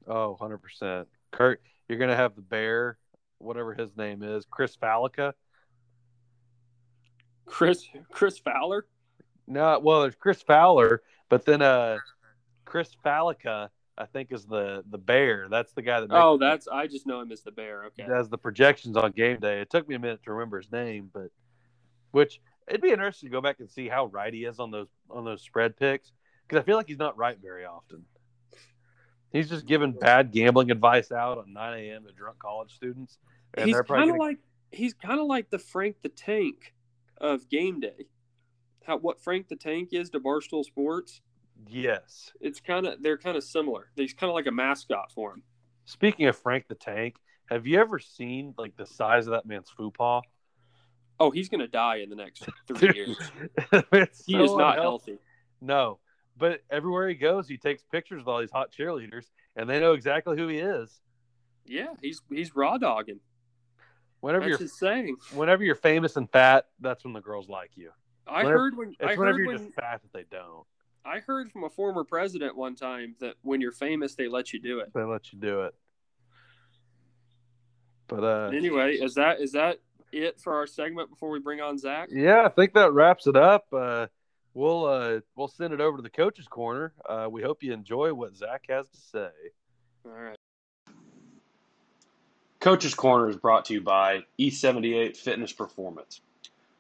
Oh, 100%. Kirk, you're going to have the bear whatever his name is, Chris Fallica. Chris Chris Fowler? No, well, there's Chris Fowler, but then uh, Chris Fallica, I think, is the the bear. That's the guy that. Oh, that's I just know him as the bear. Okay. Does the projections on game day? It took me a minute to remember his name, but which it'd be interesting to go back and see how right he is on those on those spread picks because I feel like he's not right very often. He's just giving bad gambling advice out on 9 a.m. to drunk college students. And he's kind of gonna... like he's kind of like the Frank the Tank of game day. How what Frank the Tank is to Barstool Sports. Yes, it's kind of they're kind of similar. He's kind of like a mascot for him. Speaking of Frank the Tank, have you ever seen like the size of that man's foo paw? Oh, he's gonna die in the next (laughs) three years. (laughs) he so is not unhealthy. healthy. No, but everywhere he goes, he takes pictures with all these hot cheerleaders, and they know exactly who he is. Yeah, he's he's raw dogging. Whenever that's you're saying, whenever you're famous and fat, that's when the girls like you. I whenever, heard when it's I whenever heard you're when, just fat that they don't. I heard from a former president one time that when you're famous, they let you do it. They let you do it. But uh, anyway, is that is that it for our segment before we bring on Zach? Yeah, I think that wraps it up. Uh, we'll uh, we'll send it over to the coaches corner. Uh, we hope you enjoy what Zach has to say. All right. Coaches Corner is brought to you by E78 Fitness Performance.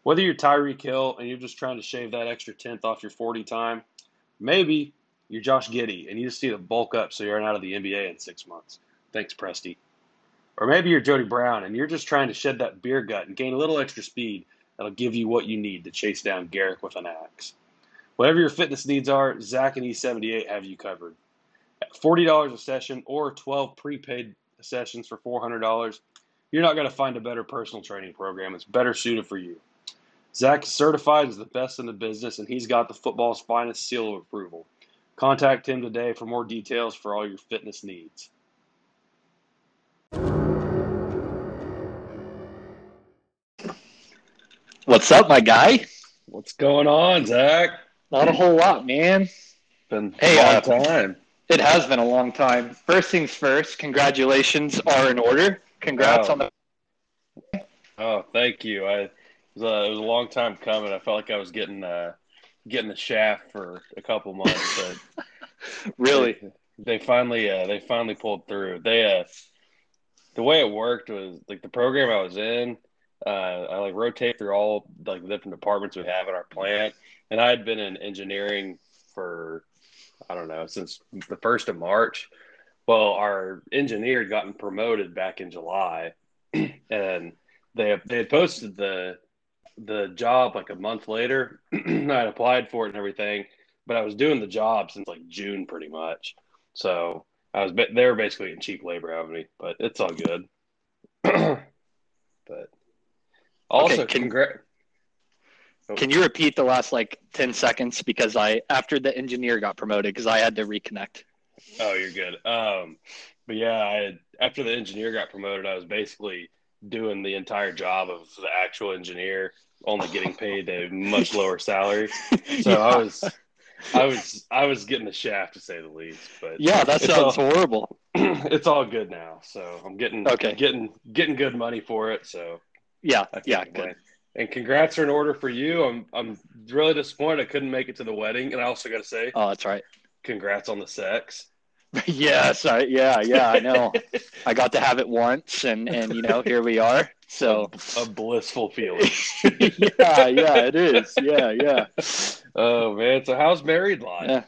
Whether you're Tyreek Hill and you're just trying to shave that extra tenth off your 40 time, maybe you're Josh Giddey and you just need to bulk up so you're out of the NBA in six months. Thanks, Presty. Or maybe you're Jody Brown and you're just trying to shed that beer gut and gain a little extra speed that'll give you what you need to chase down Garrick with an axe. Whatever your fitness needs are, Zach and E78 have you covered. At $40 a session or 12 prepaid sessions for $400, you're not going to find a better personal training program. It's better suited for you. Zach is certified as the best in the business, and he's got the football's finest seal of approval. Contact him today for more details for all your fitness needs. What's up, my guy? What's going on, Zach? Not a whole lot, man. Been Hey, a long uh, time. It has been a long time. First things first, congratulations are in order. Congrats Oh. on the Oh, thank you. I it was, a, it was a long time coming. I felt like I was getting uh, getting the shaft for a couple months, but (laughs) really. they, they finally uh, they finally pulled through. They uh, the way it worked was like the program I was in. Uh, I like rotate through all like the different departments we have in our plant, and I had been in engineering for I don't know since the first of March. Well, our engineer had gotten promoted back in July, (clears throat) and they they had posted the the job like a month later. (clears throat) I had applied for it and everything, but I was doing the job since like June pretty much. So I was they were basically in cheap labor out of me, but it's all good. (clears throat) but also, Okay, can- congrat. Can you repeat the last like 10 seconds because I after the engineer got promoted because I had to reconnect. Oh, you're good. Um, but yeah, I had, after the engineer got promoted, I was basically doing the entire job of the actual engineer, only getting paid a much lower salary. So (laughs) yeah. I was, I was, I was getting the shaft to say the least. But Yeah, that sounds all, (clears throat) horrible. it's all good now. So I'm getting, Okay. getting, getting good money for it. So Yeah, yeah, complain. good. And congrats are in order for you. I'm, I'm really disappointed I couldn't make it to the wedding. And I also got to say, Oh, that's right. congrats on the sex. (laughs) yes, I, yeah, yeah, I know. I got to have it once and and you know, here we are. (laughs) So A blissful feeling. (laughs) yeah, yeah, it is. Yeah, yeah. Oh man, so how's married life? Yeah.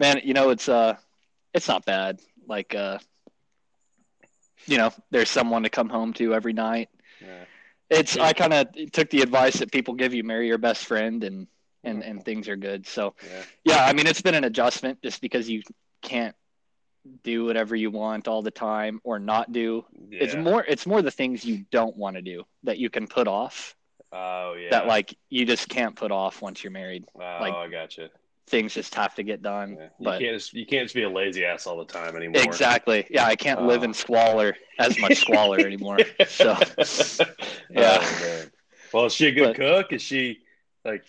Man, you know, it's uh it's not bad. Like uh you know, there's someone to come home to every night. Yeah. It's I kind of took the advice that people give you, marry your best friend and and and things are good. So, Yeah. yeah, I mean, it's been an adjustment just because you can't do whatever you want all the time or not do. It's more it's more the things you don't want to do that you can put off Oh yeah. that like you just can't put off once you're married. oh, like, I got you. Things just have to get done. Yeah. You But can't just you can't just be a lazy ass all the time anymore. Exactly. Yeah, I can't live Oh. in squalor as much squalor (laughs) anymore. So (laughs) yeah. Yeah. man. Well, is she a good But- cook? Is she like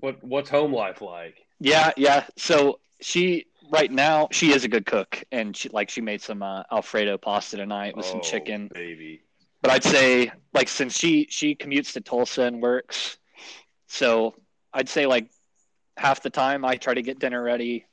what? What's home life like? yeah, yeah. So she right now she is a good cook, and she like she made some uh, Alfredo pasta tonight with some Oh, chicken. baby. But I'd say like since she she commutes to Tulsa and works, so I'd say like half the time I try to get dinner ready,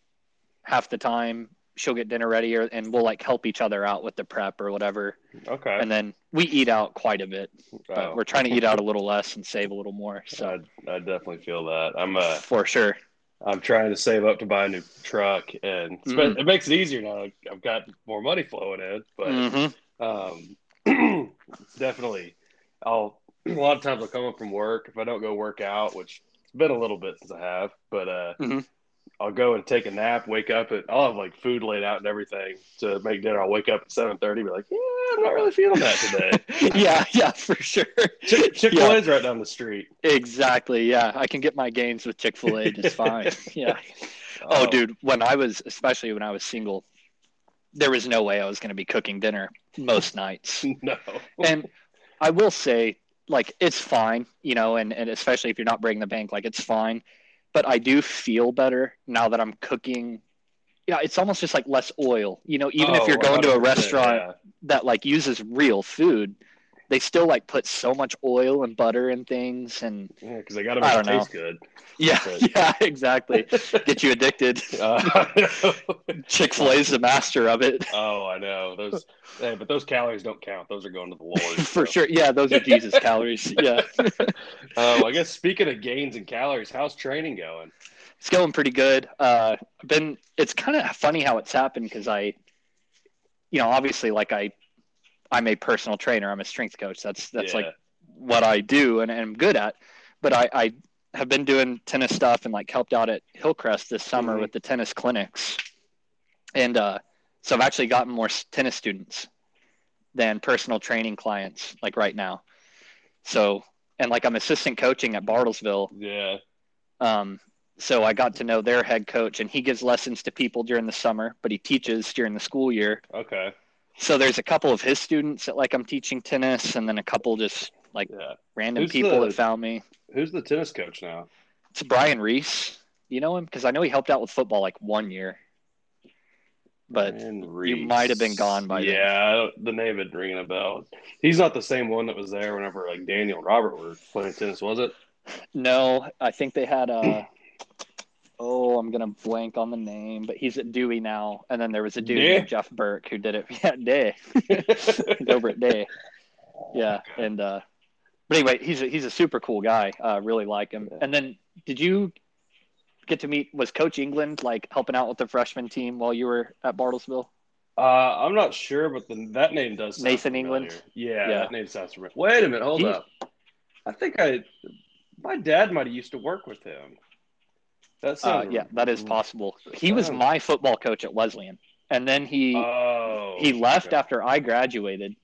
half the time she'll get dinner ready, or, and we'll like help each other out with the prep or whatever. Okay. And then we eat out quite a bit, but we're trying to eat out a little less and save a little more. So I, I definitely feel that. I'm uh for sure. I'm trying to save up to buy a new truck, and been- it makes it easier now. I've got more money flowing in, but Mhm. um, (clears throat) definitely, I'll (clears throat) a lot of times I'll come up from work if I don't go work out, which it's been a little bit since I have, but uh, Mhm. I'll go and take a nap, wake up at I'll have like food laid out and everything to make dinner. I'll wake up at seven thirty, be like, yeah, I'm not really feeling that today. (laughs) yeah, yeah, for sure. Chick Fil A's right down the street. Exactly. Yeah, I can get my gains with Chick Fil A (laughs) just fine. Yeah. Oh. oh, dude, when I was, especially when I was single, there was no way I was going to be cooking dinner most (laughs) nights. no, and I will say, like, it's fine, you know, and, and especially if you're not breaking the bank, like, it's fine. But I do feel better now that I'm cooking. Yeah, it's almost just like less oil, you know, even if Oh, you're going to a 100%, restaurant yeah. that like uses real food, they still like put so much oil and butter and things. And Yeah, because they got to I make it don't know. taste good. yeah, But- (laughs) yeah, exactly. Get you addicted. Uh, (laughs) Chick fil A's the master of it. oh, I know those. Hey, but those calories don't count. Those are going to the Lord. (laughs) For so. sure. Yeah, those are Jesus calories. Yeah. Oh, I guess speaking of gains and calories, how's training going? it's going pretty good. Uh, been it's kind of funny how it's happened because I, you know, obviously like I, I'm a personal trainer. I'm a strength coach. That's that's Yeah. like what I do and, and I'm good at. But I, I have been doing tennis stuff and like helped out at Hillcrest this summer Mhm. with the tennis clinics. And uh, so I've actually gotten more tennis students than personal training clients like right now. So and like I'm assistant coaching at Bartlesville. yeah. Um, so I got to know their head coach and he gives lessons to people during the summer, but he teaches during the school year. Okay. So there's a couple of his students that like I'm teaching tennis, and then a couple just like Yeah. random Who's people the- that found me. Who's the tennis coach now? It's Brian Reese. You know him because I know he helped out with football like one year. But you might have been gone by then. yeah, I the name had ringing a bell. He's not the same one that was there whenever like Daniel and Robert were playing tennis, was it? no, I think they had a. Oh, I'm gonna blank on the name, but he's at Dewey now. And then there was a dude Day? Jeff Burke who did it. (laughs) Yeah, Day. (laughs) He's over at Day. Yeah, and uh, but anyway, he's a, he's a super cool guy. Uh, really like him. And then, did you get to meet? Was Coach England like helping out with the freshman team while you were at Bartlesville? Uh, I'm not sure, but the, that name does sound Nathan familiar. England? Yeah, Yeah. that name sounds familiar. Wait a minute, hold He- up. I think I, my dad might have used to work with him. That Uh, yeah, that is possible. He was my football coach at Wesleyan, and then he Oh, he left okay. after I graduated,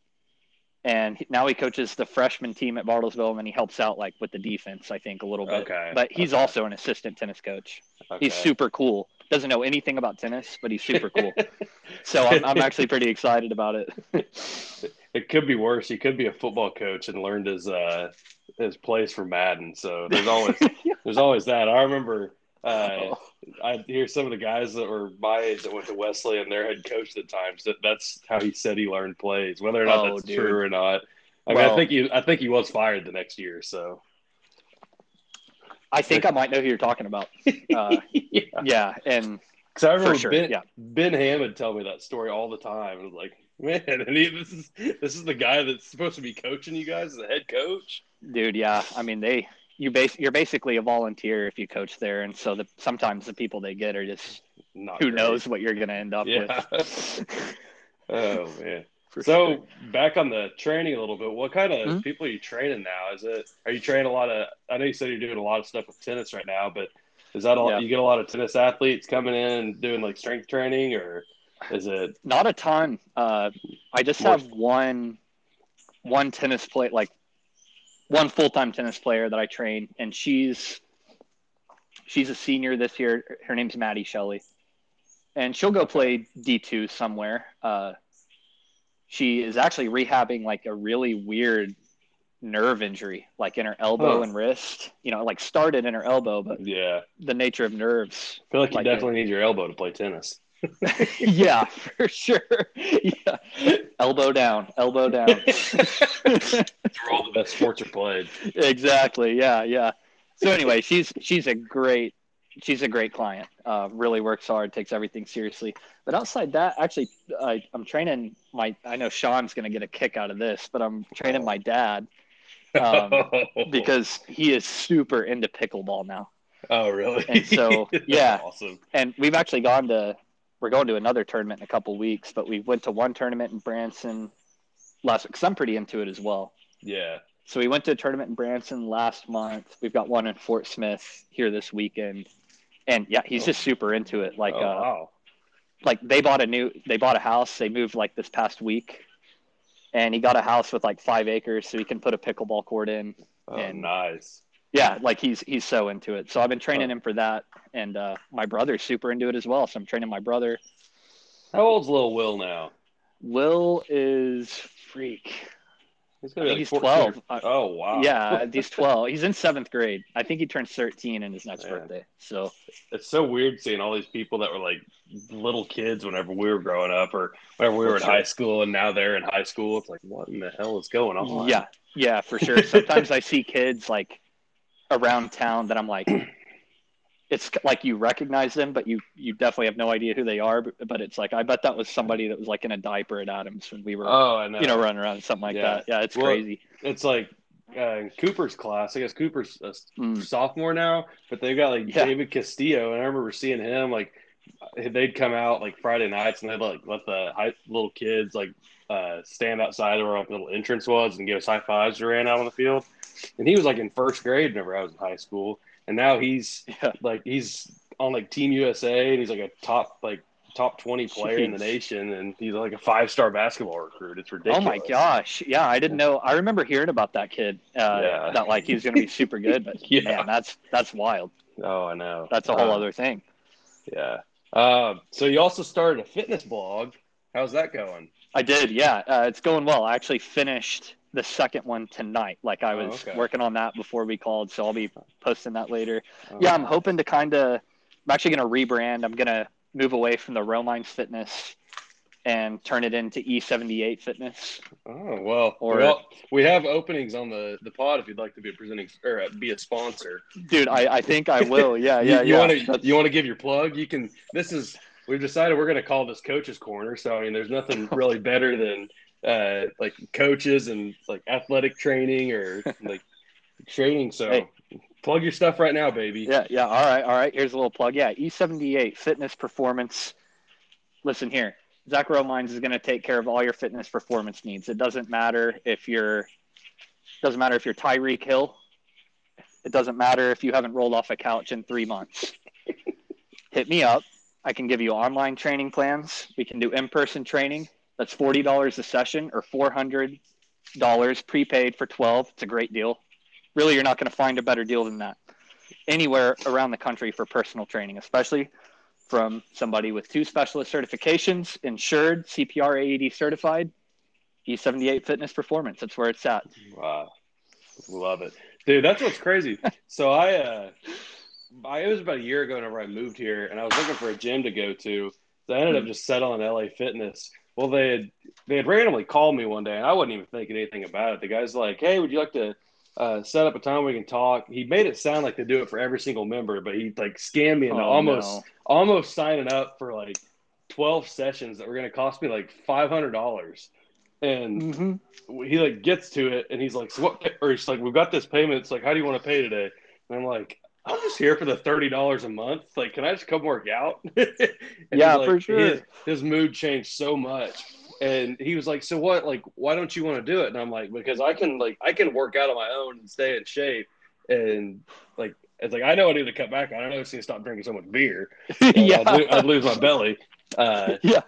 and now he coaches the freshman team at Bartlesville, and then he helps out like with the defense, I think, a little bit. Okay, But he's okay. also an assistant tennis coach. Okay. He's super cool. Doesn't know anything about tennis, but he's super cool. (laughs) so I'm, I'm actually pretty excited about it. (laughs) It could be worse. He could be a football coach and learned his uh his plays from Madden. So there's always (laughs) there's always that. I remember uh, I hear some of the guys that were my age that went to Wesleyan their head coach at times that that's how he said he learned plays, whether or not Oh, that's dude. true or not. I mean, I think he I think he was fired the next year. So I think I might know who you're talking about. (laughs) Uh, yeah, yeah, and because I remember sure. Ben, Yeah, Ben Ham would tell me that story all the time. It was like, man, (laughs) and he, this is this is the guy that's supposed to be coaching you guys as a head coach. dude. Yeah, I mean they you base you're basically a volunteer if you coach there, and so the sometimes the people they get are just Not who great. knows what you're gonna end up Yeah. with. (laughs) Oh man. (laughs) For so sure. back on the training a little bit. What kind of Mhm. people are you training now? Is it are you training a lot of? I know you said you're doing a lot of stuff with tennis right now, but is that a lot? Yeah. You get a lot of tennis athletes coming in and doing like strength training, or is it? Not a ton. Uh, I just More- have one one tennis play like one full time tennis player that I train, and she's she's a senior this year. Her name's Maddie Shelley, and she'll go play D two somewhere. Uh, she is actually rehabbing like a really weird nerve injury, like in her elbow Huh. and wrist. You know, like started in her elbow, but Yeah, the nature of nerves I feel like you Like definitely need your elbow to play tennis. Yeah, for sure. Yeah. Elbow down, elbow down. All the best sports are played. exactly. Yeah, yeah. So anyway, she's she's a great she's a great client. Uh, really works hard, takes everything seriously. But outside that, actually, I, I'm training my. I know Sean's going to get a kick out of this, but I'm training my dad um, (laughs) because he is super into pickleball now. oh really? And so, (laughs) yeah. awesome. and we've actually gone to we're going to another tournament in a couple weeks but we went to one tournament in branson last because i'm pretty into it as well. Yeah. so we went to a tournament in branson last month. We've got one in fort smith here this weekend. And yeah he's just super into it. Like oh, uh wow. like they bought a new they bought a house. They moved like this past week. And he got a house with like five acres so he can put a pickleball court in. Oh, and- nice. Yeah like he's he's so into it so i've been training Oh. him for that and uh my brother's super into it as well so i'm training my brother How old's little Will now? Will is freak. He's gonna be like he's 14 12. Uh, Oh wow. Yeah, (laughs) he's 12. He's in seventh grade. I think he turns 13 in his next Man. birthday. So it's so weird seeing all these people that were like little kids whenever we were growing up or whenever we were in high school and now they're in high school. It's like, what in the hell is going on? yeah, yeah, for sure. Sometimes I see kids like around town that I'm like, (clears throat) it's like you recognize them, but you you definitely have no idea who they are. But, but it's like I bet that was somebody that was like in a diaper at Adams when we were, Oh, I know. you know, running around something like Yeah. that. Yeah, it's Well, crazy. it's like uh, in Cooper's class. I guess Cooper's a Mm. sophomore now, but they've got like Yeah. David Castillo, and I remember seeing him like they'd come out like Friday nights and they'd like let the high, little kids like uh, stand outside where like the little entrance was and give us high fives as we ran out on the field. And he was like in first grade whenever I was in high school, and now he's Yeah. like he's on like Team USA and he's like a top like top twenty player in the nation, and he's like a five star basketball recruit. It's ridiculous Oh my gosh. Yeah, I didn't know. I remember hearing about that kid. Uh, Yeah. That like he was going to be super good, but (laughs) Yeah. man, that's that's wild. Oh, I know. That's a whole Uh, other thing. Yeah. Uh, so you also started a fitness blog. How's that going? I did. Yeah, uh, it's going well. I actually finished the second one tonight. Like I Oh, was okay. working on that before we called, so I'll be posting that later. Oh, Yeah, I'm hoping to kind of. I'm actually going to rebrand. I'm going to move away from the Romines Fitness and turn it into E78 Fitness. Oh well, Or- well, we have openings on the the pod if you'd like to be a presenting or uh, be a sponsor. Dude, I, I think I will. Yeah, (laughs) yeah, you, want to you want to give your plug? You can. This is we've decided we're going to call this coaches corner. So I mean, there's nothing (laughs) really better than uh like coaches and like athletic training or (laughs) like training. So Hey. plug your stuff right now, baby. Yeah, yeah. All right, all right. Here's a little plug. Yeah, E78 Fitness Performance. Listen here, Zach Romines is going to take care of all your fitness performance needs. It doesn't matter if you're, doesn't matter if you're Tyreek Hill. It doesn't matter if you haven't rolled off a couch in three months. (laughs) Hit me up. I can give you online training plans. We can do in-person training. That's forty dollars a session or four hundred dollars prepaid for twelve. It's a great deal. Really, you're not going to find a better deal than that anywhere around the country for personal training, especially from somebody with two specialist certifications, insured, CPR AED certified, E78 Fitness Performance. That's where it's at. Wow, love it, dude. That's what's crazy. so I, uh, I it was about a year ago whenever I moved here, and I was looking for a gym to go to. So I ended up just settling LA Fitness. Well, they had they had randomly called me one day, and I wasn't even thinking anything about it. The guy's like, "Hey, would you like to uh, set up a time we can talk?" He made it sound like they do it for every single member, but he like scammed me into Oh, almost no. almost signing up for like twelve sessions that were going to cost me like five hundred dollars. And Mhm. he like gets to it and he's like, so what? Or he's like, we've got this payment. It's like, how do you want to pay today? And I'm like, I'm just here for the thirty dollars a month. Like, can I just come work out? (laughs) Yeah, like- for sure. His, his mood changed so much, and he was like, so what? Like, why don't you want to do it? And I'm like, because I can like I can work out on my own and stay in shape, and like. It's like I know I need to cut back on. I don't know I need to stop drinking so much beer. (laughs) yeah. I'd, lo- I'd lose my belly. Uh, (laughs) yeah.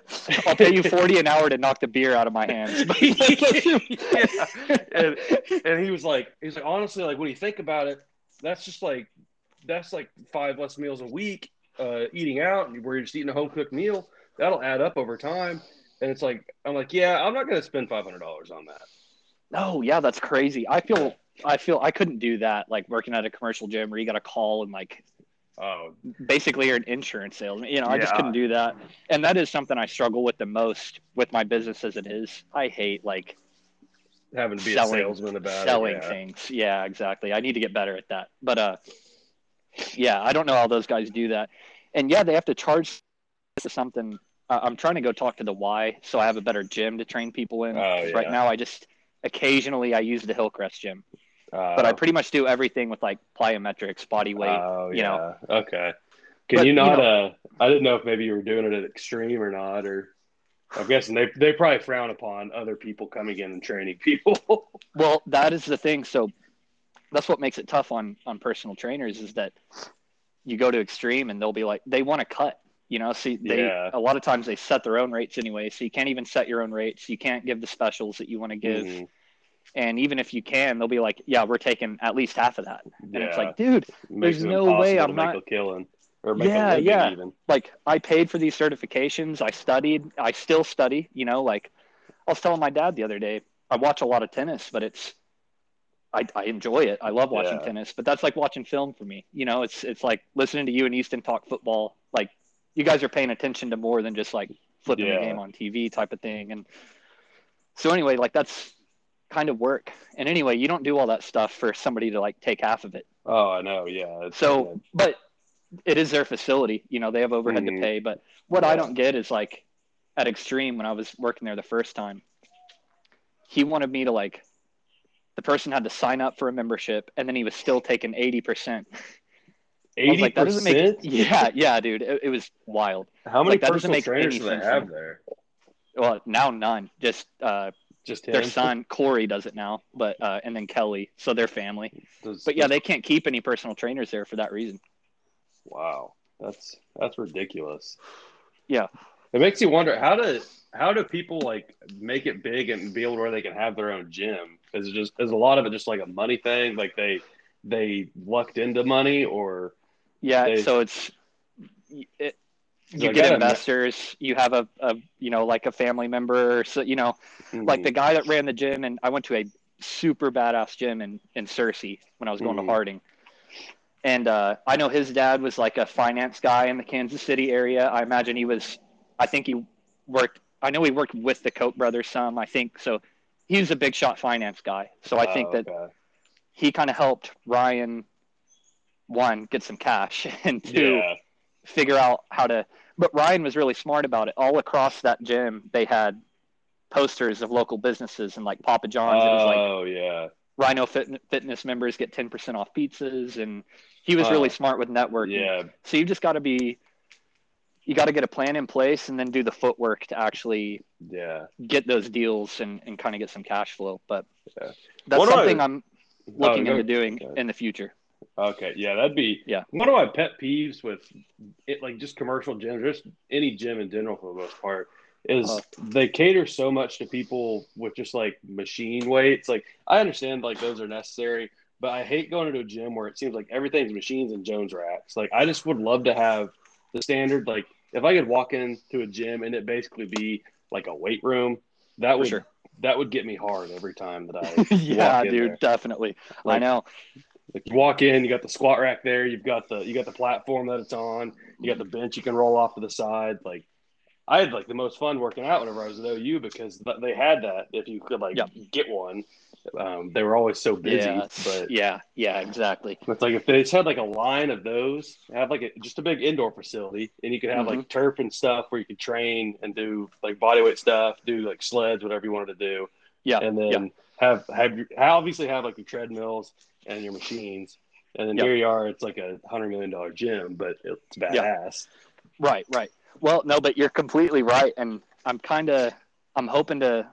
I'll pay you 40 an hour to knock the beer out of my hands. yeah. and, and he was like, he's like, honestly, like when you think about it, that's just like, that's like five less meals a week, uh, eating out where you're just eating a home cooked meal. That'll add up over time. And it's like, I'm like, yeah, I'm not going to spend $500 on that. No, yeah, that's crazy. I feel I feel I couldn't do that like working at a commercial gym where you got a call and like Oh, basically you're an insurance salesman. You know, I just couldn't do that. And that is something I struggle with the most with my business as it is. I hate like having to be Selling- a salesman about selling it. yeah. things. Yeah, exactly. I need to get better at that. But uh yeah, I don't know how those guys do that. And yeah, they have to charge something. Uh, I'm trying to go talk to the Y so I have a better gym to train people in. Oh, yeah. Right now I just occasionally I use the Hillcrest gym. Uh, But I pretty much do everything with like plyometrics, body weight. Oh, you know. Okay. Can But, you you not? know- uh, I didn't know if maybe you were doing it at extreme or not, or I'm guessing they they probably frown upon other people coming in and training people. (laughs) Well, that is the thing. So that's what makes it tough on on personal trainers is that you go to extreme and they'll be like they want to cut. You know, see they Yeah. a lot of times they set their own rates anyway, so you can't even set your own rates. You can't give the specials that you want to give. Mhm. And even if you can, they'll be like, "Yeah, we're taking at least half of that." And it's like, dude, there's no way I'm not- killing or make Yeah, yeah. even. like I paid for these certifications. I studied. I still study. You know, like I was telling my dad the other day, I watch a lot of tennis, but it's I, I enjoy it. I love watching Yeah. tennis, but that's like watching film for me. You know, it's it's like listening to you and Easton talk football. Like you guys are paying attention to more than just like flipping Yeah. the game on TV type of thing. And so anyway, like that's kind of work. And anyway, you don't do all that stuff for somebody to like take half of it. Oh, I know. Yeah. So, but it is their facility. You know, they have overhead Mhm. to pay. But what I don't get is like at Extreme when I was working there the first time, he wanted me to like, the person had to sign up for a membership and then he was still taking 80%. I was eighty like, that doesn't make percent. (laughs) Yeah, yeah, dude. It, it was wild. How many like, personal make trainers do they have there? well now none. Just uh, Just him. their son Corey does it now, but uh, and then Kelly, so their family. Does- But yeah, does- they can't keep any personal trainers there for that reason. Wow, that's that's ridiculous. Yeah. It makes you wonder how do how do people like make it big and be able to where they can have their own gym? Is it just is a lot of it just like a money thing? Like they they lucked into money or Yeah, They- so it's it, you get investors. You have a, a you know like a family member. So you know like the guy that ran the gym, and I went to a super badass gym in in Searcy when I was going Mhm. to Harding. And uh, I know his dad was like a finance guy in the Kansas City area. I imagine he was. I think he worked. I know he worked with the Koch brothers some. I think so. He was a big shot finance guy. So I think Oh, that okay. he kind of helped Ryan one get some cash (laughs) and two yeah figure out how to but Ryan was really smart about it. All across that gym they had posters of local businesses and like Papa John's. it was like oh yeah Rhino Fit- Fitness members get 10% off pizzas and he was really smart with networking. yeah So you've just got to be you got to get a plan in place and then do the footwork to actually yeah. get those deals and, and kind of get some cash flow. But Yeah. that's What do I- something I'm looking Oh, into doing ahead. in the future. Okay, yeah, that'd be Yeah. One of my pet peeves with it, like just commercial gyms, just any gym in general for the most part, is Uh-huh. they cater so much to people with just like machine weights. Like I understand like those are necessary, but I hate going to a gym where it seems like everything's machines and Jones racks. Like I just would love to have the standard. Like if I could walk into a gym and it basically be like a weight room, that would sure. that would get me hard every time that I (laughs) yeah, dude, there. definitely. I know. like you walk in, you got the squat rack there, you've got the you got the platform that it's on, you got the bench you can roll off to the side. Like I had like the most fun working out whenever I was at OU because they had that. If you could like get one, um, they were always so busy. Yeah, But yeah, yeah, exactly. it's like if they just had like a line of those, have like a, just a big indoor facility, and you could have Mm-hmm. like turf and stuff where you could train and do like bodyweight stuff, do like sleds, whatever you wanted to do Yeah, and then yeah. have have your, obviously have like your treadmills and your machines, and then Yep. here you are. It's like a hundred million dollar gym, but it's badass. Right, right. Well, no, but you're completely right, and I'm kind of I'm hoping to.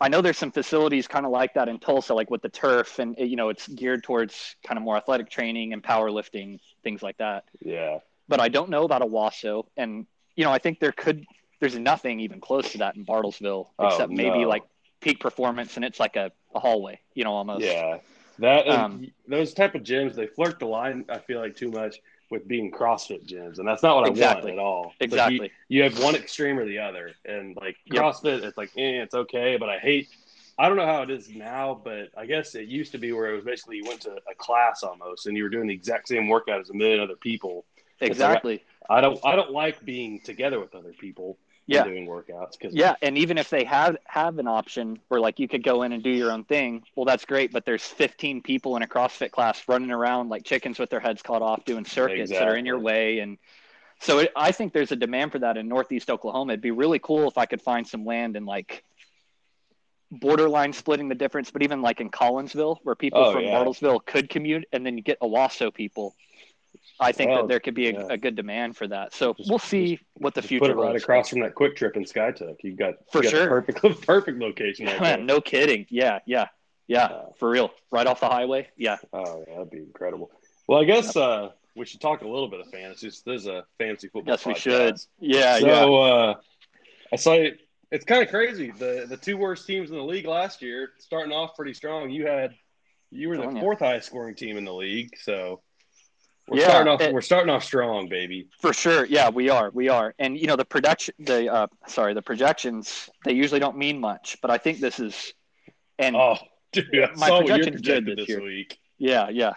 I know there's some facilities kind of like that in Tulsa, like with the turf, and you know it's geared towards kind of more athletic training and powerlifting, things like that. Yeah, But I don't know about Owasso, and you know I think there could there's nothing even close to that in Bartlesville, Oh, except maybe like peak performance, and it's like a, a hallway, you know, almost. yeah. That Um, those type of gyms they flirt the line. I feel like too much with being CrossFit gyms, and that's not what Exactly. I want at all. It's like Exactly. you, you have one extreme or the other, and like Yep. CrossFit, it's like eh, it's okay, but I hate. I don't know how it is now, but I guess it used to be where it was basically you went to a class almost, and you were doing the exact same workout as a million other people. Exactly. I don't I don't like being together with other people Yeah. doing workouts because Yeah, and even if they have have an option where like you could go in and do your own thing, well that's great, but there's 15 people in a CrossFit class running around like chickens with their heads cut off doing circuits that are in your way and so it, I think there's a demand for that in Northeast Oklahoma. It'd be really cool if I could find some land and like borderline splitting the difference, but even like in Collinsville where people Oh, from yeah. Bartlesville could commute and then you get Owasso people. I think Well, that there could be a, yeah. a good demand for that. So Just- we'll see what the future put it right across from that quick trip in Skiatook. You got For you got sure. perfect (laughs) perfect location. Right Man, no kidding. Yeah, yeah, yeah. Uh, for real. Right off the highway. Yeah. Oh, yeah, that'd be incredible. Well, I guess uh, we should talk a little bit of fantasy. This is a fantasy football. Yes, we should. Yeah, so, yeah. uh, I saw it. It's kind of crazy. The the two worst teams in the league last year, starting off pretty strong. You had you were the fourth highest scoring team in the league. So we're Yeah, starting off. it- we're starting off strong, baby. For sure. Yeah, we are. We are. And you know, the production the uh sorry, the projections, they usually don't mean much, but I think this is and Oh, dude, I My saw what projection's good projected this this year. week. yeah, yeah.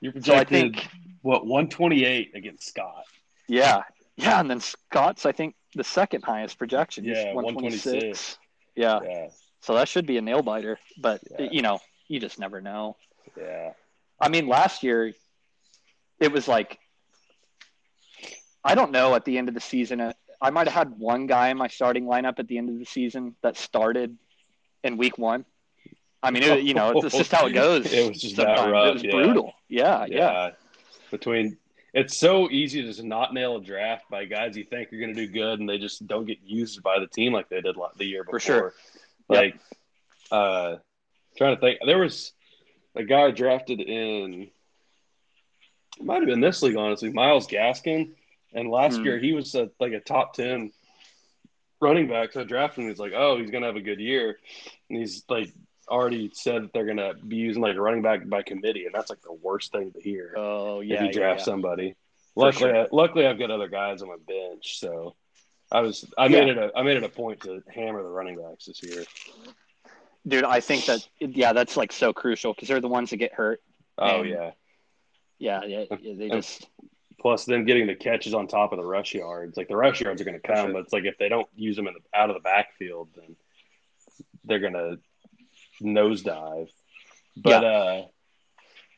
You So I think what 128 against Scott. yeah. Yeah, and then Scott's I think the second highest projection. Yeah, 126. Yeah. Yeah, So that should be a nail biter, but Yeah. you know, you just never know. yeah. I mean, last year it was like I don't know. At the end of the season, uh, I might have had one guy in my starting lineup at the end of the season that started in week one. I mean, it, you know, it's just how it (laughs) goes. It was just that rough, It was yeah. brutal. Yeah, yeah, Between it's so easy to just not nail a draft by guys you think are going to do good and they just don't get used by the team like they did the year before. For sure. Like, uh, trying to think, there was a guy drafted in. It might have been this league, honestly. Myles Gaskin, and last Hmm. year he was a, like a top ten running back. So I drafted him. He's like, oh, he's gonna have a good year, and he's like already said that they're gonna be using like a running back by committee, and that's like the worst thing to hear Oh yeah, if you draft yeah. somebody. For Luckily, sure. I, luckily I've got other guys on my bench, so I was I Yeah. made it a I made it a point to hammer the running backs this year. dude. I think that yeah, that's like so crucial because they're the ones that get hurt. Oh yeah. Yeah, yeah, yeah they And- just Plus, them getting the catches on top of the rush yards. Like the rush yards are going to come, sure. but it's like if they don't use them in the, out of the backfield, then they're going to nosedive. But uh,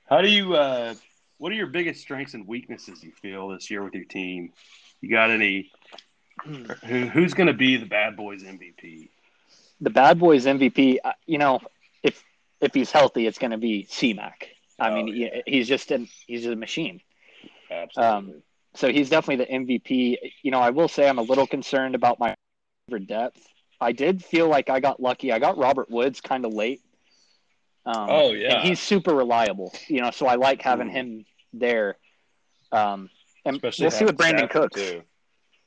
how do you? Uh, what are your biggest strengths and weaknesses you feel this year with your team? You got any? Who, who's going to be the bad boys MVP? the bad boys MVP. uh, You know, if if he's healthy, it's going to be C-Mac. I Oh, mean, yeah. he- he's just an he's a machine. Absolutely. So he's definitely the MVP. You know, I will say I'm a little concerned about my depth. I did feel like I got lucky. I got Robert Woods kind of late. Um, Oh, yeah. and he's super reliable. You know, so I like having Mhm. him there. Um, and Especially we'll see what Brandin Stafford, Cooks. too.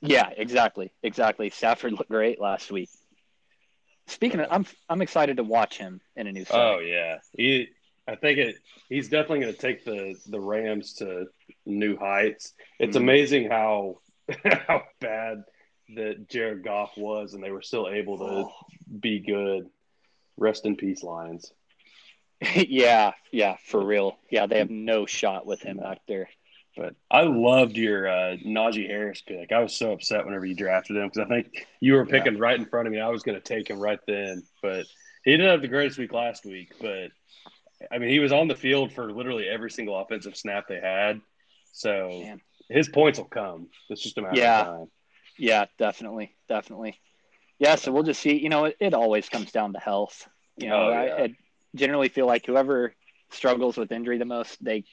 Yeah, exactly, exactly. Stafford looked great last week. Speaking of, I'm I'm excited to watch him in a new setting. Oh yeah, he. I think it. He's definitely going to take the the Rams to new heights. It's Mhm. amazing how (laughs) how bad that Jared Goff was, and they were still able to Oh. be good. Rest in peace, Lions. (laughs) yeah, yeah, for real. Yeah, they have no shot with him back there. But I loved your uh, Najee Harris pick. I was so upset whenever you drafted him because I think you were picking right in front of me. I was going to take him right then, but he didn't have the greatest week last week. But I mean, he was on the field for literally every single offensive snap they had. So Man. his points will come. It's just a matter Yeah. of time. Yeah, definitely, definitely. Yeah, so we'll just see. You know, it, it always comes down to health. You know, Oh, I, yeah. I generally feel like whoever struggles with injury the most, they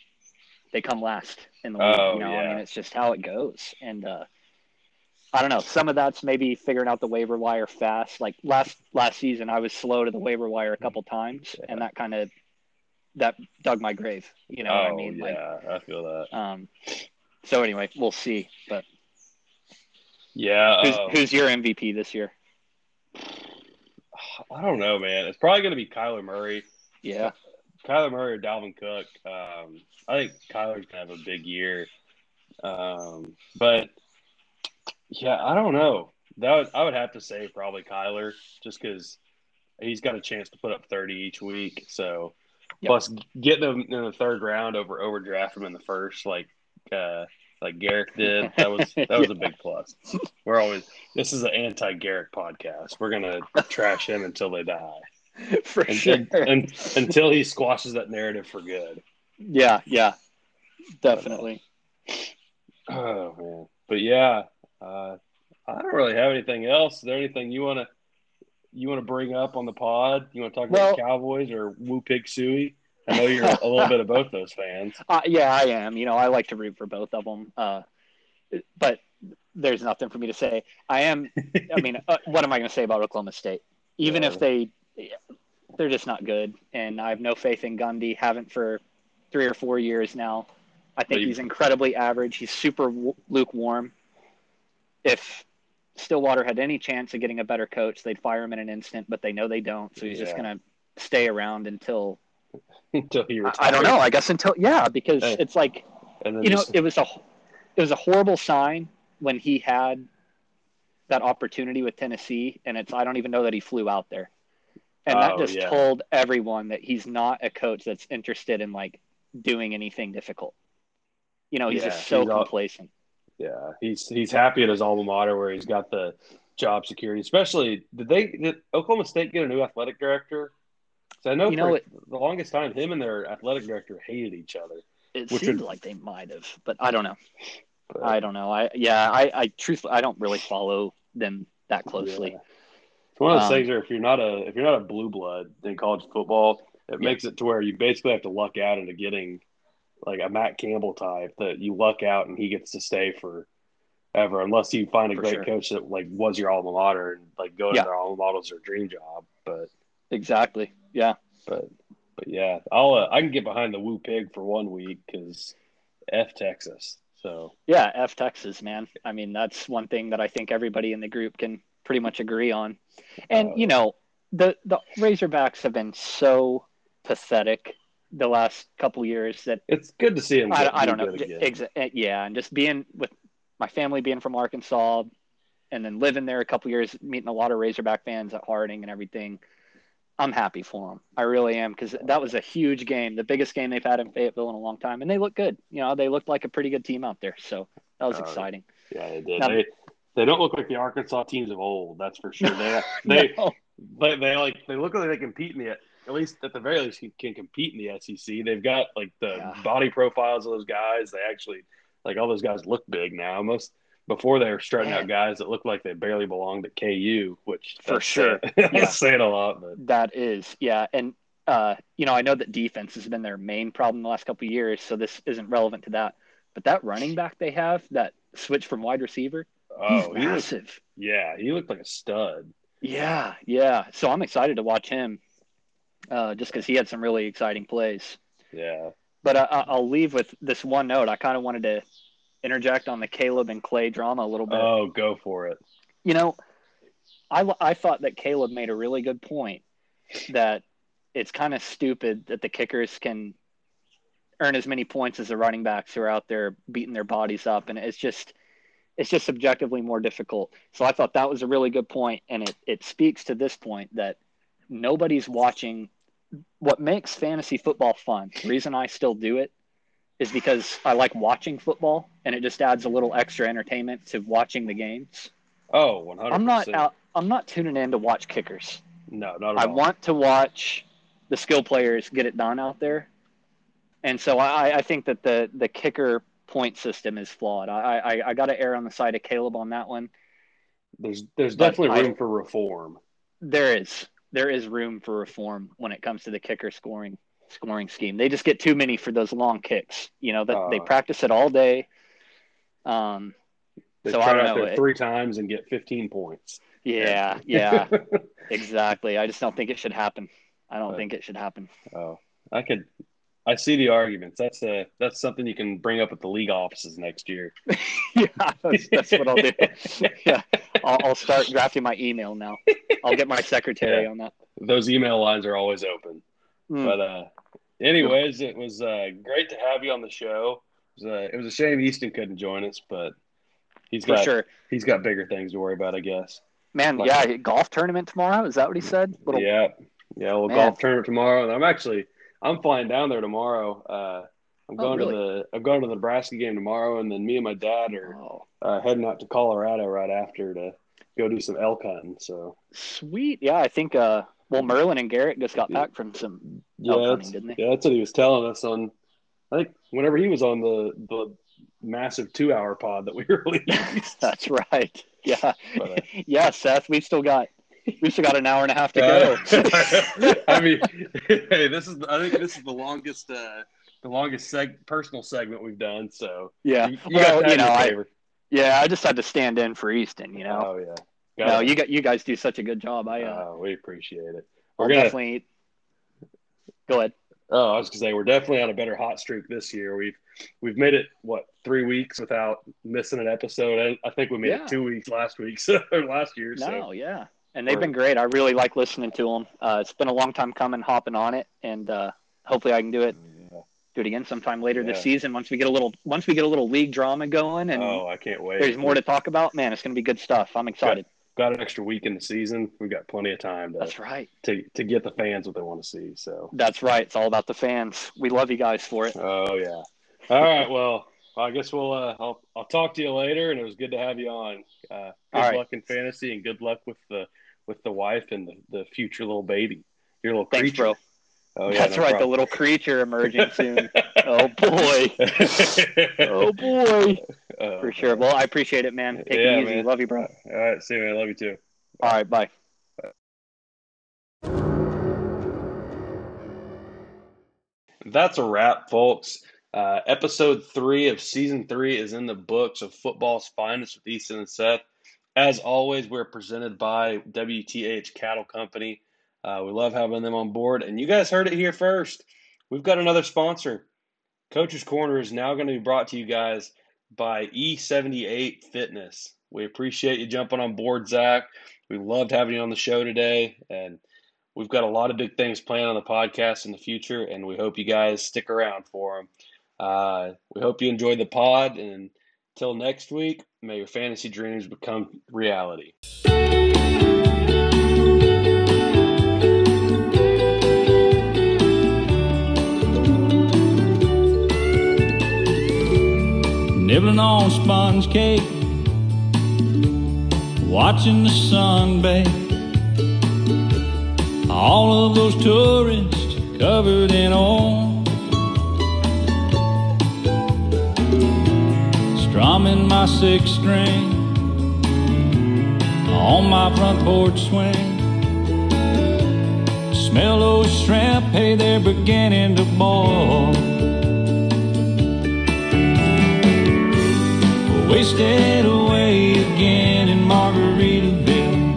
they come last in the league. Oh, you know, I mean, it's just how it goes. And uh, I don't know. Some of that's maybe figuring out the waiver wire fast. Like last last season, I was slow to the waiver wire a couple times, and that kind of that dug my grave. You know oh, what I mean? yeah, I feel that. Um. So anyway, we'll see. But Yeah, who's, um, who's your MVP this year? (sighs) I don't know, man. It's probably going to be Kyler Murray. Yeah. Kyler Murray or Dalvin Cook. Um, I think Kyler's gonna have a big year. Um, but yeah, I don't know. That would, I would have to say probably Kyler, just because he's got a chance to put up thirty each week. So Yep. plus getting them in the third round over overdraft them in the first, like uh, like Garrick did, that was (laughs) that was a big plus. We're always this is an anti Garrick podcast. We're gonna trash him until they die. (laughs) for sure. and- and- until he squashes that narrative for good. yeah, yeah, definitely. Oh man, but yeah, uh, I don't really have anything else. Is there anything you want to you want to bring up on the pod? You want to talk about the Cowboys or Woo Pig Sooie? I know you're a little bit of both those fans. (laughs) Uh, yeah, I am. You know, I like to root for both of them. Uh, but there's nothing for me to say. I am. I mean, uh, (laughs) what am I going to say about Oklahoma State? Even if they, they're just not good, and I have no faith in Gundy. Haven't for three or four years now. I think you- he's incredibly average. He's super w- lukewarm. If Stillwater had any chance of getting a better coach, they'd fire him in an instant. But they know they don't, so he's just going to stay around until (laughs) until he I, retires. I don't know. I guess until yeah, because Hey. it's like you know it was a it was a horrible sign when he had that opportunity with Tennessee, and it's I don't even know that he flew out there, and that Oh, just yeah. told everyone that he's not a coach that's interested in like doing anything difficult. You know, he's Yeah, just so he's all- complacent. Yeah, he's he's happy at his alma mater where he's got the job security. Especially, did they did Oklahoma State get a new athletic director? 'Cause I know, You for know, it- the longest time, him and their athletic director hated each other. It Which seemed would- like they might have, but I don't know. But- I don't know. I yeah, I I truthfully I don't really follow them that closely. Yeah. It's one of those Um, things where if you're not a if you're not a blue blood in college football, it Yeah. makes it to where you basically have to luck out into getting like a Matt Campbell type that you luck out and he gets to stay for ever, unless you find a For great sure. coach that like was your alma mater and like Yeah. to their alma mater's their dream job. But Exactly. Yeah. but but yeah, I'll uh, I can get behind the Woo Pig for one week because F Texas. So Yeah, F Texas, man. I mean, that's one thing that I think everybody in the group can pretty much agree on. And Uh, you know, the the Razorbacks have been so pathetic the last couple years that it's good to see him. I, I do don't know. Exa- eh, yeah, and just being with my family being from Arkansas and then living there a couple years, meeting a lot of Razorback fans at Harding and everything. I'm happy for them. I really am because that was a huge game, the biggest game they've had in Fayetteville in a long time, and they look good. You know, they looked like a pretty good team out there, so that was Oh, exciting. Yeah, they did. Now- they they don't look like the Arkansas teams of old. That's for sure. They (laughs) they No. they, they like they look like they compete in the at least at the very least he can compete in the SEC. They've got like the Yeah. body profiles of those guys. They actually like all those guys look big now. Most before they were strutting out guys that looked like they barely belonged at KU, which For sure. (laughs) saying- Yeah. saying a lot. But That is, yeah, and uh, you know, I know that defense has been their main problem the last couple of years, so this isn't relevant to that. But that running back they have, that switch from wide receiver, oh, he's he looked, massive. yeah, he looked like a stud. Yeah, yeah. So I'm excited to watch him, uh, just because he had some really exciting plays. Yeah, But I, I- I'll leave with this one note. I kind of wanted to interject on the Caleb and Clay drama a little bit. oh, go for it. you know, I, I thought that Caleb made a really good point that it's kind of stupid that the kickers can earn as many points as the running backs who are out there beating their bodies up, and it's just it's just subjectively more difficult. So I thought that was a really good point, and it it speaks to this point that nobody's watching. What makes fantasy football fun? The reason I still do it is because I like watching football, and it just adds a little extra entertainment to watching the games. Oh, Oh, one hundred. I'm not out. I'm not tuning in to watch kickers. No, not at I all. want to watch the skill players get it done out there, and so I, I think that the the kicker point system is flawed. I I, I got to err on the side of Caleb on that one. There's there's But definitely I- room for reform. There is there is room for reform when it comes to the kicker scoring scoring scheme. They just get too many for those long kicks. You know that they Uh. practice it all day. Um. They So I try don't out know. there It- three times and get 15 points. Yeah. Yeah. (laughs) exactly. I just don't think it should happen. I don't But- think it should happen. Oh, I could. I see the arguments. That's a that's something you can bring up at the league offices next year. (laughs) yeah, that's, that's what I'll do. (laughs) Yeah, I'll, I'll start drafting my email now. I'll get my secretary Yeah. on that. Those email lines are always open. Hmm. But uh, anyways, it was uh, great to have you on the show. It was, uh, it was a shame Easton couldn't join us, but he's for got sure, he's got bigger things to worry about, I guess. man. Like- yeah, golf tournament tomorrow. Is that what he said? Little, Yeah, yeah. We'll golf tournament tomorrow, and I'm actually I'm flying down there tomorrow. Uh, I'm Oh, going really? to the I'm going to the Nebraska game tomorrow, and then me and my dad are Oh, uh, heading out to Colorado right after to go do some elk hunting. So sweet. Yeah, I think. Uh, well, Merlin and Garrett just got back from some. yeah, Elk hunting, that's, didn't they? yeah, that's what he was telling us on. I think whenever he was on the the massive two hour pod that we (laughs) released. (laughs) That's right. Yeah, But, uh, (laughs) yeah, Seth. We've still got we've still got an hour and a half to Uh, go. (laughs) I mean, (laughs) hey, this is I think this is the longest uh, the longest seg- personal segment we've done. So yeah. you, you well, you know, I yeah, I just had to stand in for Easton. You know. Oh yeah. no, it. you got you guys do such a good job. I uh, Oh, we appreciate it. We're gonna. definitely go ahead. Oh, I was gonna say we're definitely on a better hot streak this year. We've we've made it what three weeks without missing an episode. I, I think we made Yeah. it two weeks last week, (laughs) so or last year. No, So yeah, and they've been great. I really like listening to them. Uh, it's been a long time coming, hopping on it, and uh, hopefully I can do it Yeah. do it again sometime later this season once we get a little once we get a little league drama going and oh, I can't wait. there's more to talk about. Man, it's going to be good stuff. I'm excited. got an extra week in the season. We've got plenty of time to That's right. to, to get the fans what they want to see. So That's right. It's all about the fans. We love you guys for it. oh yeah. All right. Well, I guess we'll uh, I'll I'll talk to you later, and it was good to have you on. Uh, good All right. luck in fantasy, and good luck with the with the wife and the, the future little baby, your little Thanks, creature. bro. Oh yeah, That's no right. The little creature emerging (laughs) soon. oh boy. (laughs) Oh boy. Oh, For sure. Well, I appreciate it, man. Take Yeah, it easy. man. Love you, bro. All right. See you, man. Love you too. All right. Bye. That's a wrap, folks. Uh, episode three of season three is in the books of football's finest with Easton and Seth. As always, we're presented by WTH Cattle Company. Uh, we love having them on board, and you guys heard it here first. We've got another sponsor. Coach's Corner is now going to be brought to you guys by E78 Fitness. We appreciate you jumping on board, Zach. We loved having you on the show today, and we've got a lot of big things planned on the podcast in the future, and we hope you guys stick around for them. Uh, we hope you enjoyed the pod, and until next week, may your fantasy dreams become reality. Nibbling on sponge cake, watching the sun bake. All of those tourists covered in oil. Strumming my six string on my front porch swing. Smell those shrimp, hey, they're beginning to boil. Wasted away again in Margaritaville.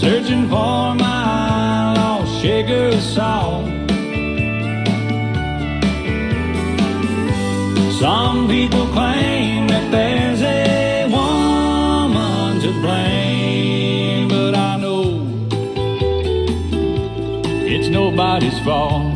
Searching for my lost shaker salt. Some people claim that there's a woman to blame, but I know it's nobody's fault.